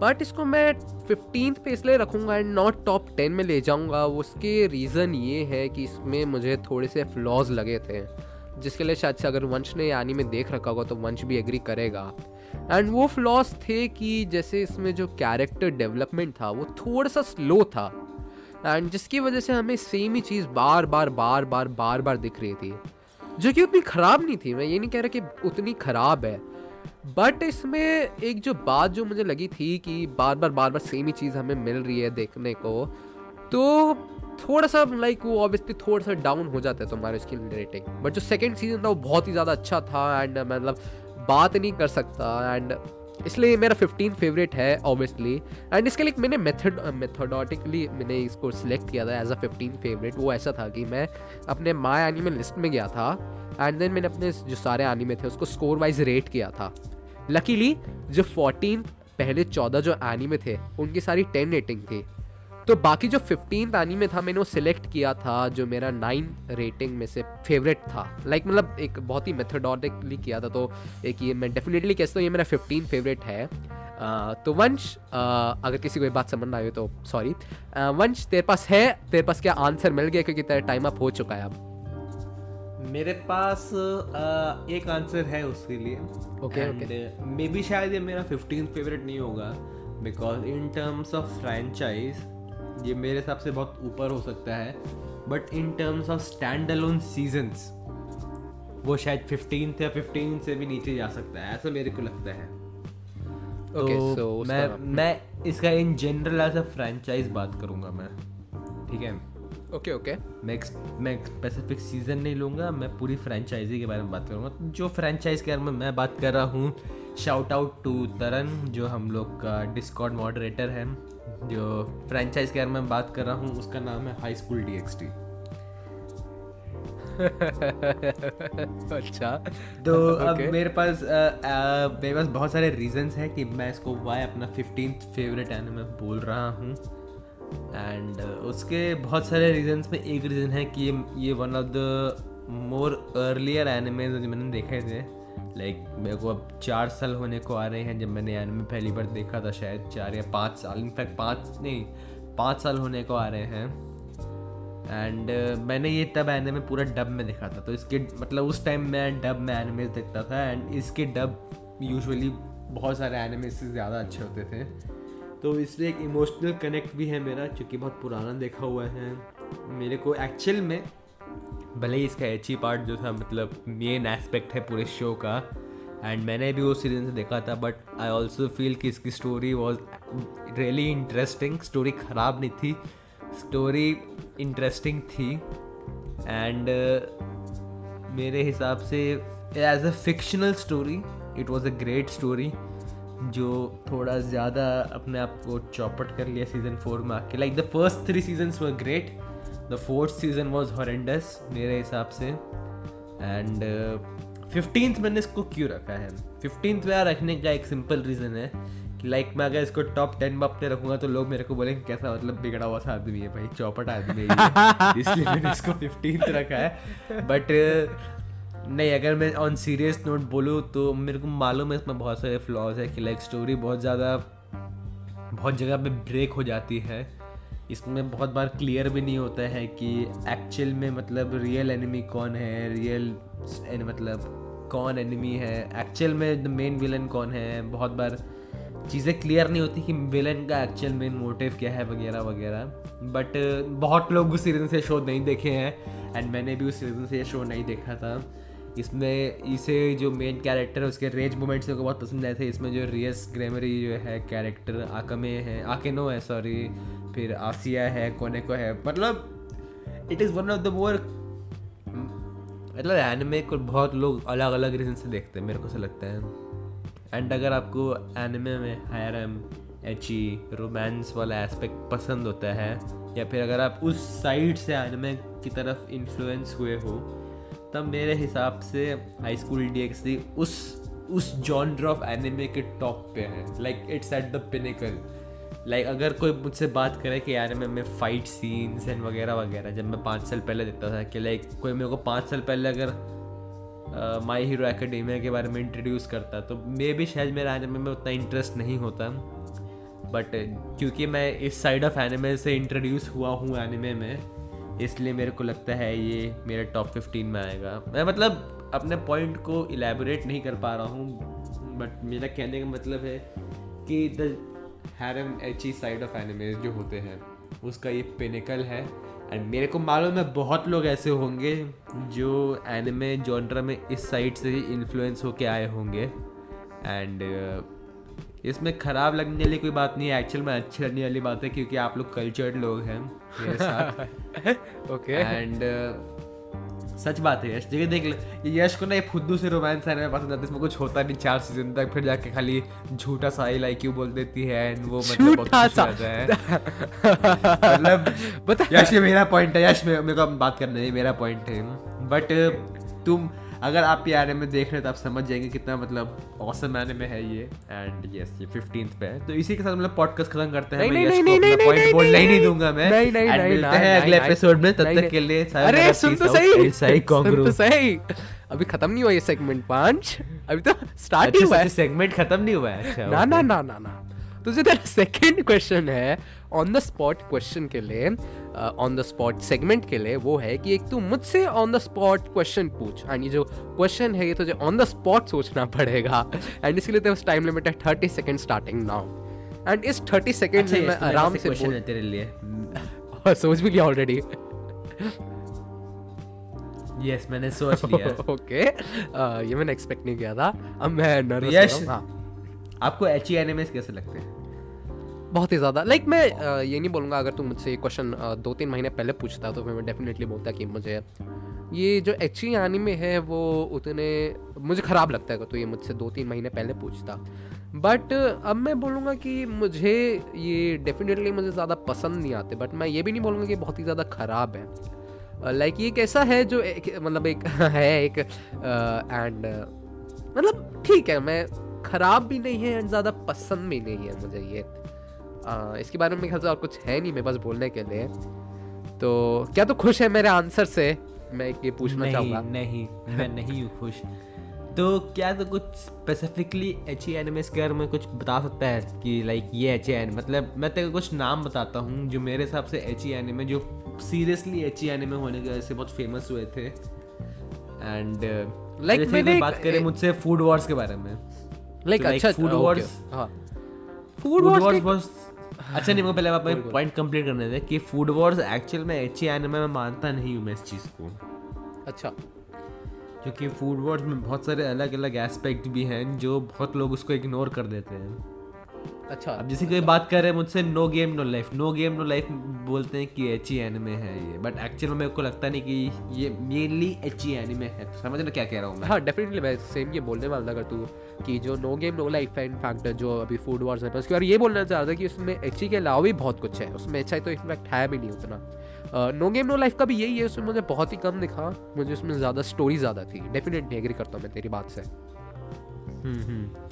बट इसको मैं फिफ्टीन पे इसलिए रखूँगा एंड नॉट टॉप टेन में ले जाऊँगा। उसके रीज़न ये है कि इसमें मुझे थोड़े से फ्लॉज लगे थे। जिसके लिए शायद से अगर वंश ने यानी में देख रखा होगा तो वंश भी एग्री करेगा। एंड वो फ्लॉज थे कि जैसे इसमें जो कैरेक्टर डेवलपमेंट था, वो थोड़ा सा स्लो था। एंड जिसकी वजह से हमें सेम ही चीज़ बार बार बार बार बार बार दिख रही थी। जो कि उतनी ख़राब नहीं थी। मैं ये नहीं कह रहा कि उतनी ख़राब है। बट इसमें एक जो बात जो मुझे लगी थी कि बार बार बार बार सेम ही चीज़ हमें मिल रही है देखने को तो थोड़ा सा लाइक वो ऑब्वियसली थोड़ा सा डाउन हो जाता है तुम्हारे उसकी रेटिंग बट जो सेकेंड सीज़न था, वो बहुत ही ज़्यादा अच्छा था एंड मतलब बात नहीं कर सकता एंड इसलिए मेरा फिफ्टीन फेवरेट है ऑब्वियसली एंड इसके लिए मैंने मेथड मेथोडोटिकली मैंने इसको सिलेक्ट किया था एज अ फिफ्टीन फेवरेट वो ऐसा था कि मैं अपने माई एनिमल लिस्ट में गया था। एंड देन मैंने अपने जो सारे एनिमे थे उसको स्कोर वाइज रेट किया था। लकीली जो फोर्टीन पहले चौदह जो एनिमे थे उनकी सारी टेन रेटिंग थी। तो बाकी जो फिफ्टीन एनिमे था मैंने वो सिलेक्ट किया था जो मेरा नाइन रेटिंग में से फेवरेट था। लाइक like, मतलब एक बहुत ही मेथोडोटिकली किया था तो एक ये मैं डेफिनेटली कहता हूँ ये मेरा फिफ्टीन फेवरेट है। Uh, तो वंश अगर किसी को ये बात समझ ना आए तो सॉरी वंश तेरे पास है? तेरे पास क्या आंसर मिल गया? क्योंकि तेरा टाइम अप हो चुका है अब। मेरे पास एक आंसर है उसके लिए। Okay, मे बी शायद ये मेरा फिफ्टीन फेवरेट नहीं होगा because in terms of franchise ये मेरे हिसाब से बहुत ऊपर हो सकता है। But in terms of stand alone seasons वो शायद फिफ्टीन या फिफ्टीन से भी नीचे जा सकता है ऐसा मेरे को लगता है। Okay, तो so मैं मैं इसका in general as a franchise बात करूँगा मैं। ठीक है? ओके ओके मैं मैं स्पेसिफिक सीज़न नहीं लूँगा मैं पूरी फ्रेंचाइजी के बारे में बात करूँगा। जो फ्रेंचाइज के बारे में मैं बात कर रहा हूँ शाउट आउट टू तरन जो हम लोग का डिस्कॉर्ड मॉडरेटर है। जो फ्रेंचाइज के बारे में बात कर रहा हूँ उसका नाम है high school D X T अच्छा। तो अब Okay. मेरे पास अ, अ, मेरे पास बहुत सारे रीजंस हैं कि मैं इसको वाई अपना फिफ्टीन फेवरेट एनिमे बोल रहा हूँ। एंड उसके बहुत सारे रीजंस में एक रीज़न है कि ये one of the more earlier animes जो मैंने देखे थे। लाइक मेरे को अब चार साल होने को आ रहे हैं जब मैंने एनिमे पहली बार देखा था शायद चार या पाँच साल। इनफैक्ट पाँच नहीं पाँच साल होने को आ रहे हैं। एंड uh, मैंने ये तब एनिमे पूरा डब में देखा था। तो इसके मतलब उस टाइम मैं डब में एनिमेज देखता था। एंड इसके डब यूजुअली बहुत सारे एनिमे से ज़्यादा अच्छे होते थे। तो इसलिए एक इमोशनल कनेक्ट भी है मेरा क्योंकि बहुत पुराना देखा हुआ है। मेरे को एक्चुअल में भले ही इसका एच पार्ट जो था मतलब मेन एस्पेक्ट है पूरे शो का एंड मैंने भी वो सीज़न से देखा था बट आई ऑल्सो फील कि इसकी story was really interesting story ख़राब नहीं थी स्टोरी इंटरेस्टिंग थी एंड uh, मेरे हिसाब से as a fictional story it was a great story जो थोड़ा ज़्यादा अपने आप को चौपट कर लिया सीज़न फोर में आके। Like the first three seasons were great the fourth season was horrendous मेरे हिसाब से। एंड फिफ्टींथ uh, मैंने इसको क्यों रखा है? फिफ्टींथ में रखने का एक सिंपल रीज़न है कि लाइक मैं अगर इसको टॉप टेन में अपने रखूँगा तो लोग मेरे को बोलेंगे कैसा मतलब बिगड़ा हुआ सा आदमी है भाई? चौपट आदमी है इसलिए मैंने इसको फिफ्टींथ रखा है। बट नहीं, अगर मैं ऑन सीरियस नोट बोलूँ तो मेरे को मालूम है इसमें बहुत सारे फ्लॉज है कि लाइक स्टोरी बहुत ज़्यादा, बहुत जगह पे ब्रेक हो जाती है। इसमें बहुत बार क्लियर भी नहीं होता है कि एक्चुअल में मतलब रियल एनिमी कौन है रियल मतलब कौन एनिमी है। एक्चुअल में द मेन विलन कौन है? बहुत बार चीज़ें क्लियर नहीं होती कि विलन का एक्चुअल मेन मोटिव क्या है वगैरह वगैरह। बट बहुत लोग उस सीज़न से शो नहीं देखे हैं एंड मैंने भी उस सीज़न से ये शो नहीं देखा था। इसमें इसे जो मेन कैरेक्टर है, उसके रेंज मोमेंट्स मेरे को बहुत पसंद आए थे। इसमें जो रियस ग्रेमरी जो है कैरेक्टर आकमे है, आकेनो है सॉरी फिर आसिया है कोने को है। मतलब it is one of the more मतलब एनिमे को बहुत लोग अलग अलग रीजन से देखते हैं, मेरे को ऐसा लगता है। एंड अगर आपको एनिमे में हायरम एची रोमांस वाला एस्पेक्ट पसंद होता है, या फिर अगर आप उस साइड से एनिमे की तरफ़ इन्फ्लुएंस हुए हो तब मेरे हिसाब से हाई स्कूल डी उस उस जॉनर ऑफ़ एनिमे के टॉप पे है। Like it's at the pinnacle like अगर कोई मुझसे बात करे कि यार मैं मैं फाइट सीन्स एंड वगैरह वगैरह, जब मैं पाँच साल पहले देखता था कि लाइक कोई मेरे को पाँच साल पहले अगर माई हीरो एकेडेमिया के बारे में इंट्रोड्यूस करता तो मे भी शायद मेरा एनिमे में उतना इंटरेस्ट नहीं होता। बट क्योंकि मैं इस साइड ऑफ़ एनिमे से इंट्रोड्यूस हुआ हूँ एनिमे में इसलिए मेरे को लगता है ये मेरे टॉप फिफ्टीन में आएगा। मैं मतलब अपने पॉइंट को इलेबोरेट नहीं कर पा रहा हूँ बट मेरा कहने का मतलब है कि the harem H side of animes जो होते हैं, उसका ये पिनिकल है। एंड मेरे को मालूम है बहुत लोग ऐसे होंगे जो एनिमे जॉनरा में इस साइड से ही इन्फ्लुएंस होके आए होंगे। एंड इसमें ख़राब लगने वाली कोई बात नहीं है एक्चुअल में अच्छी लगने वाली बात है क्योंकि आप लोग कल्चर्ड लोग हैं मेरे साथ। ओके एंड uh, सच बात है यश। जगह देख ले यश को ना ये फुद्दू से रोमांस आने में पसंद आता है इसमें कुछ होता नहीं चार सीज़न तक फिर जाके खाली झूठा सा आई लाइक यू बोल देती है एंड वो मतलब बहुत है मतलब यश ये मेरा पॉइंट है यश मेरे को बात करना है मेरा पॉइंट है। बट तुम अगर आप ये एनिमे देख रहे हैं तो आप समझ जाएँगे कितना मतलब औसम एनिमे है ये। एंड यस ये 15th पे है। तो इसी के साथ मतलब पॉडकास्ट खत्म करते हैं। नहीं नहीं नहीं नहीं नहीं पॉइंट बोलने ही नहीं दूँगा मैं। नहीं नहीं नहीं मिलते हैं अगले एपिसोड में। तब तक के लिए अरे सुन तो सही। सही सुन तो सही। अभी खत्म नहीं हुआ ये सेगमेंट पाँच। अभी तो स्टार्ट ही हुआ है। सेगमेंट खत्म नहीं हुआ है? अच्छा ना ना ना ना ना। तुझे तेरा सेकंड क्वेश्चन है ऑन द स्पॉट क्वेश्चन के लिए ऑन द स्पॉट सेगमेंट के लिए वो है कि एक तू मुझसे ऑन द स्पॉट क्वेश्चन पूछ। एंड ये जो क्वेश्चन है ये तुझे ऑन द स्पॉट सोचना पड़ेगा। एंड इसके लिए टाइम लिमिट है thirty second starting now and इस थर्टी सेकेंड में मैं आराम से क्वेश्चन है तेरे लिए। सोच भी लिया ऑलरेडी यस मैंने सोच लिया। ओके uh, ये मैंने एक्सपेक्ट नहीं किया था। अब मैं नर्वस यस हाँ। आपको एच ई एनिमेस कैसे लगते हैं? बहुत ही ज़्यादा। लाइक मैं ये नहीं बोलूँगा अगर तुम मुझसे ये क्वेश्चन दो तीन महीने पहले पूछता तो मैं डेफिनेटली बोलता कि मुझे ये जो एच ई में है वो उतने मुझे ख़राब लगता है तो ये मुझसे दो तीन महीने पहले पूछता। बट अब मैं बोलूँगा कि मुझे ये डेफिनेटली मुझे ज़्यादा पसंद नहीं आते। बट मैं ये भी नहीं बोलूँगा कि बहुत ही ज़्यादा ख़राब है। लाइक ये कैसा है जो एक मतलब एक है एक एंड मतलब ठीक है मैं ख़राब भी नहीं है एंड ज़्यादा पसंद भी नहीं है मुझे ये। आ, इसके बारे में ख्याल से और कुछ है नहीं मेरे पास बोलने के लिए। तो क्या तो खुश है मेरे आंसर से? मैं ये पूछना चाहूँगा। नहीं मैं नहीं हूँ खुश। तो क्या तो कुछ स्पेसिफिकली एच ई एनिमेस के बारे में कुछ बता सकता है कि लाइक ये एच ई एन मतलब मैं तेरे कुछ नाम बताता हूँ जो मेरे हिसाब से एच ई एनिमे जो सीरियसली एच ई एनिमे होने की वजह से बहुत फ़ेमस हुए थे। एंड लाइक Like, बात करें मुझसे फ़ूड वॉर्स के बारे में। लाइक तो like अच्छा Food okay, Wars- हाँ। फ़ूड वॉर्स वॉर्स अच्छा नहीं मैं पहले आप पॉइंट कंप्लीट करने दे कि फ़ूड वॉर्स एक्चुअल में अच्छी एनिमे में मानता नहीं हूँ मैं इस चीज़ को। अच्छा। क्योंकि फ़ूड वॉर्स में बहुत सारे अलग अलग एस्पेक्ट भी हैं जो बहुत लोग उसको इग्नोर कर देते हैं। अच्छा अब जैसे कोई बात कर रहे हैं मुझसे no game no life no game no life बोलते हैं कि एच ई एनिमे है ये. बट एक्चुअल में मेरे को लगता नहीं कि ये मेनली एच ई एनिमे है. समझ रहे क्या कह रहा हूँ मैं? हाँ डेफिनेटली मैं सेम ये बोलने वाला था अगर तू कि जो नो गेम नो लाइफ है इनफैक्ट जो अभी फ़ूड वॉर्स है उसके बारे ये बोलना चाह रहा था कि उसमें एच ई के अलावा भी बहुत कुछ है। उसमें एच तो इनफैक्ट है भी नहीं उतना। नो गेम नो लाइफ का भी यही है उसमें मुझे बहुत ही कम दिखा। मुझे उसमें ज़्यादा स्टोरी ज़्यादा थी। डेफिनेटली एग्री करता हूँ मैं तेरी बात से। हम्म, हम्म।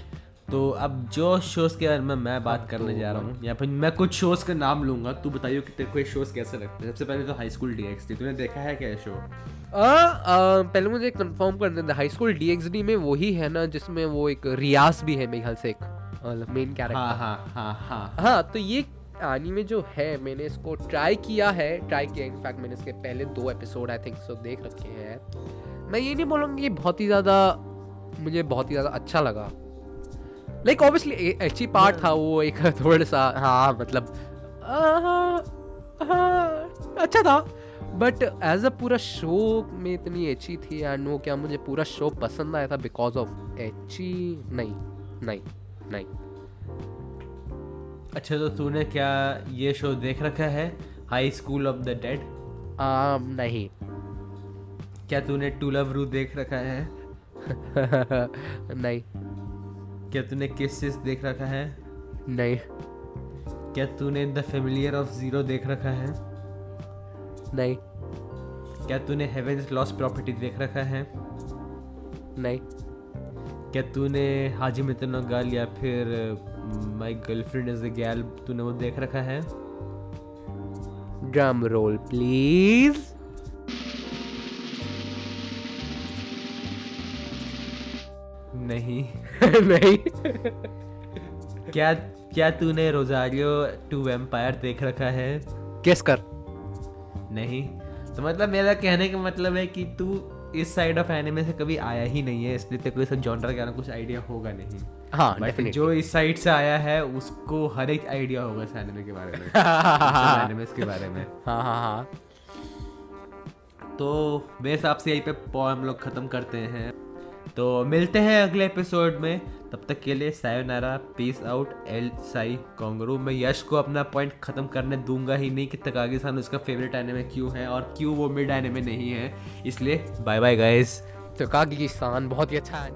तो अब जो शोज़ के बारे में मैं बात करने जा रहा हूँ या फिर मैं कुछ शोज़ का नाम लूँगा तू बताइए कि तेरे को ये शोज़ कैसे लगते हैं। सबसे पहले तो हाई स्कूल डी एक्स तूने देखा है क्या शो आ, आ, पहले मुझे कंफर्म कर देना हाई स्कूल डीएक्सडी में वही है ना जिसमें वो एक रियाज भी है मेरे ख्याल से एक मेन हाँ कैरेक्टर हाँ हाँ हाँ हाँ। तो ये एनीमे जो है मैंने इसको ट्राई किया है ट्राई किया इनफैक्ट मैंने इसके पहले दो एपिसोड आई थिंक सो देख रखे हैं। मैं ये नहीं बोलूँगा बहुत ही ज़्यादा मुझे बहुत ही ज़्यादा अच्छा लगा। लाइक ऑब्वियसली अच्छी पार्ट था वो एक थोड़ा सा हाँ मतलब आ, अच्छा था। बट एज अ पूरा शो में इतनी अच्छी थी एंड वो क्या मुझे पूरा शो पसंद आया था बिकॉज़ ऑफ़ अच्छी नहीं नहीं नहीं। अच्छा तो तूने क्या ये शो देख रखा है? High school of the dead नहीं। क्या तूने टू लव रू देख रखा है? नहीं। क्या तूने किसेस देख रखा है? नहीं। क्या तूने द फेमिलियर ऑफ़ ज़ीरो देख रखा है? नहीं। क्या तूने हेवेंस लॉस्ट प्रॉपर्टी देख रखा है? नहीं। क्या तूने हाजी मितनो गाल या फिर माई गर्लफ्रेंड इज़ अ गैल तूने वो देख रखा है? ड्रम रोल प्लीज़ नहीं। नहीं। क्या क्या तूने रोजारियो टू वेम्पायर देख रखा है? किस कर। नहीं। तो मतलब मेरा कहने का मतलब है कि तू इस साइड ऑफ़ एनिमे से कभी आया ही नहीं है इसलिए तेरे को इस जॉनर का कुछ आइडिया होगा नहीं। हाँ जो इस साइड से आया है उसको हर एक आइडिया होगा इस एनिमे के बारे में। एनिमेस के बारे में। हाँ हाँ हाँ। तो मेरे हिसाब से यहीं पे पॉ हम लोग ख़त्म करते हैं। तो मिलते हैं अगले एपिसोड में। तब तक के लिए sayonara peace out El Psy Kongroo मैं यश को अपना पॉइंट ख़त्म करने दूँगा ही नहीं कि तकागी सान उसका फेवरेट एनिमे क्यों है और क्यों वो मिड एनिमे नहीं है। इसलिए बाय बाय गाइस तकागी सान बहुत ही अच्छा है।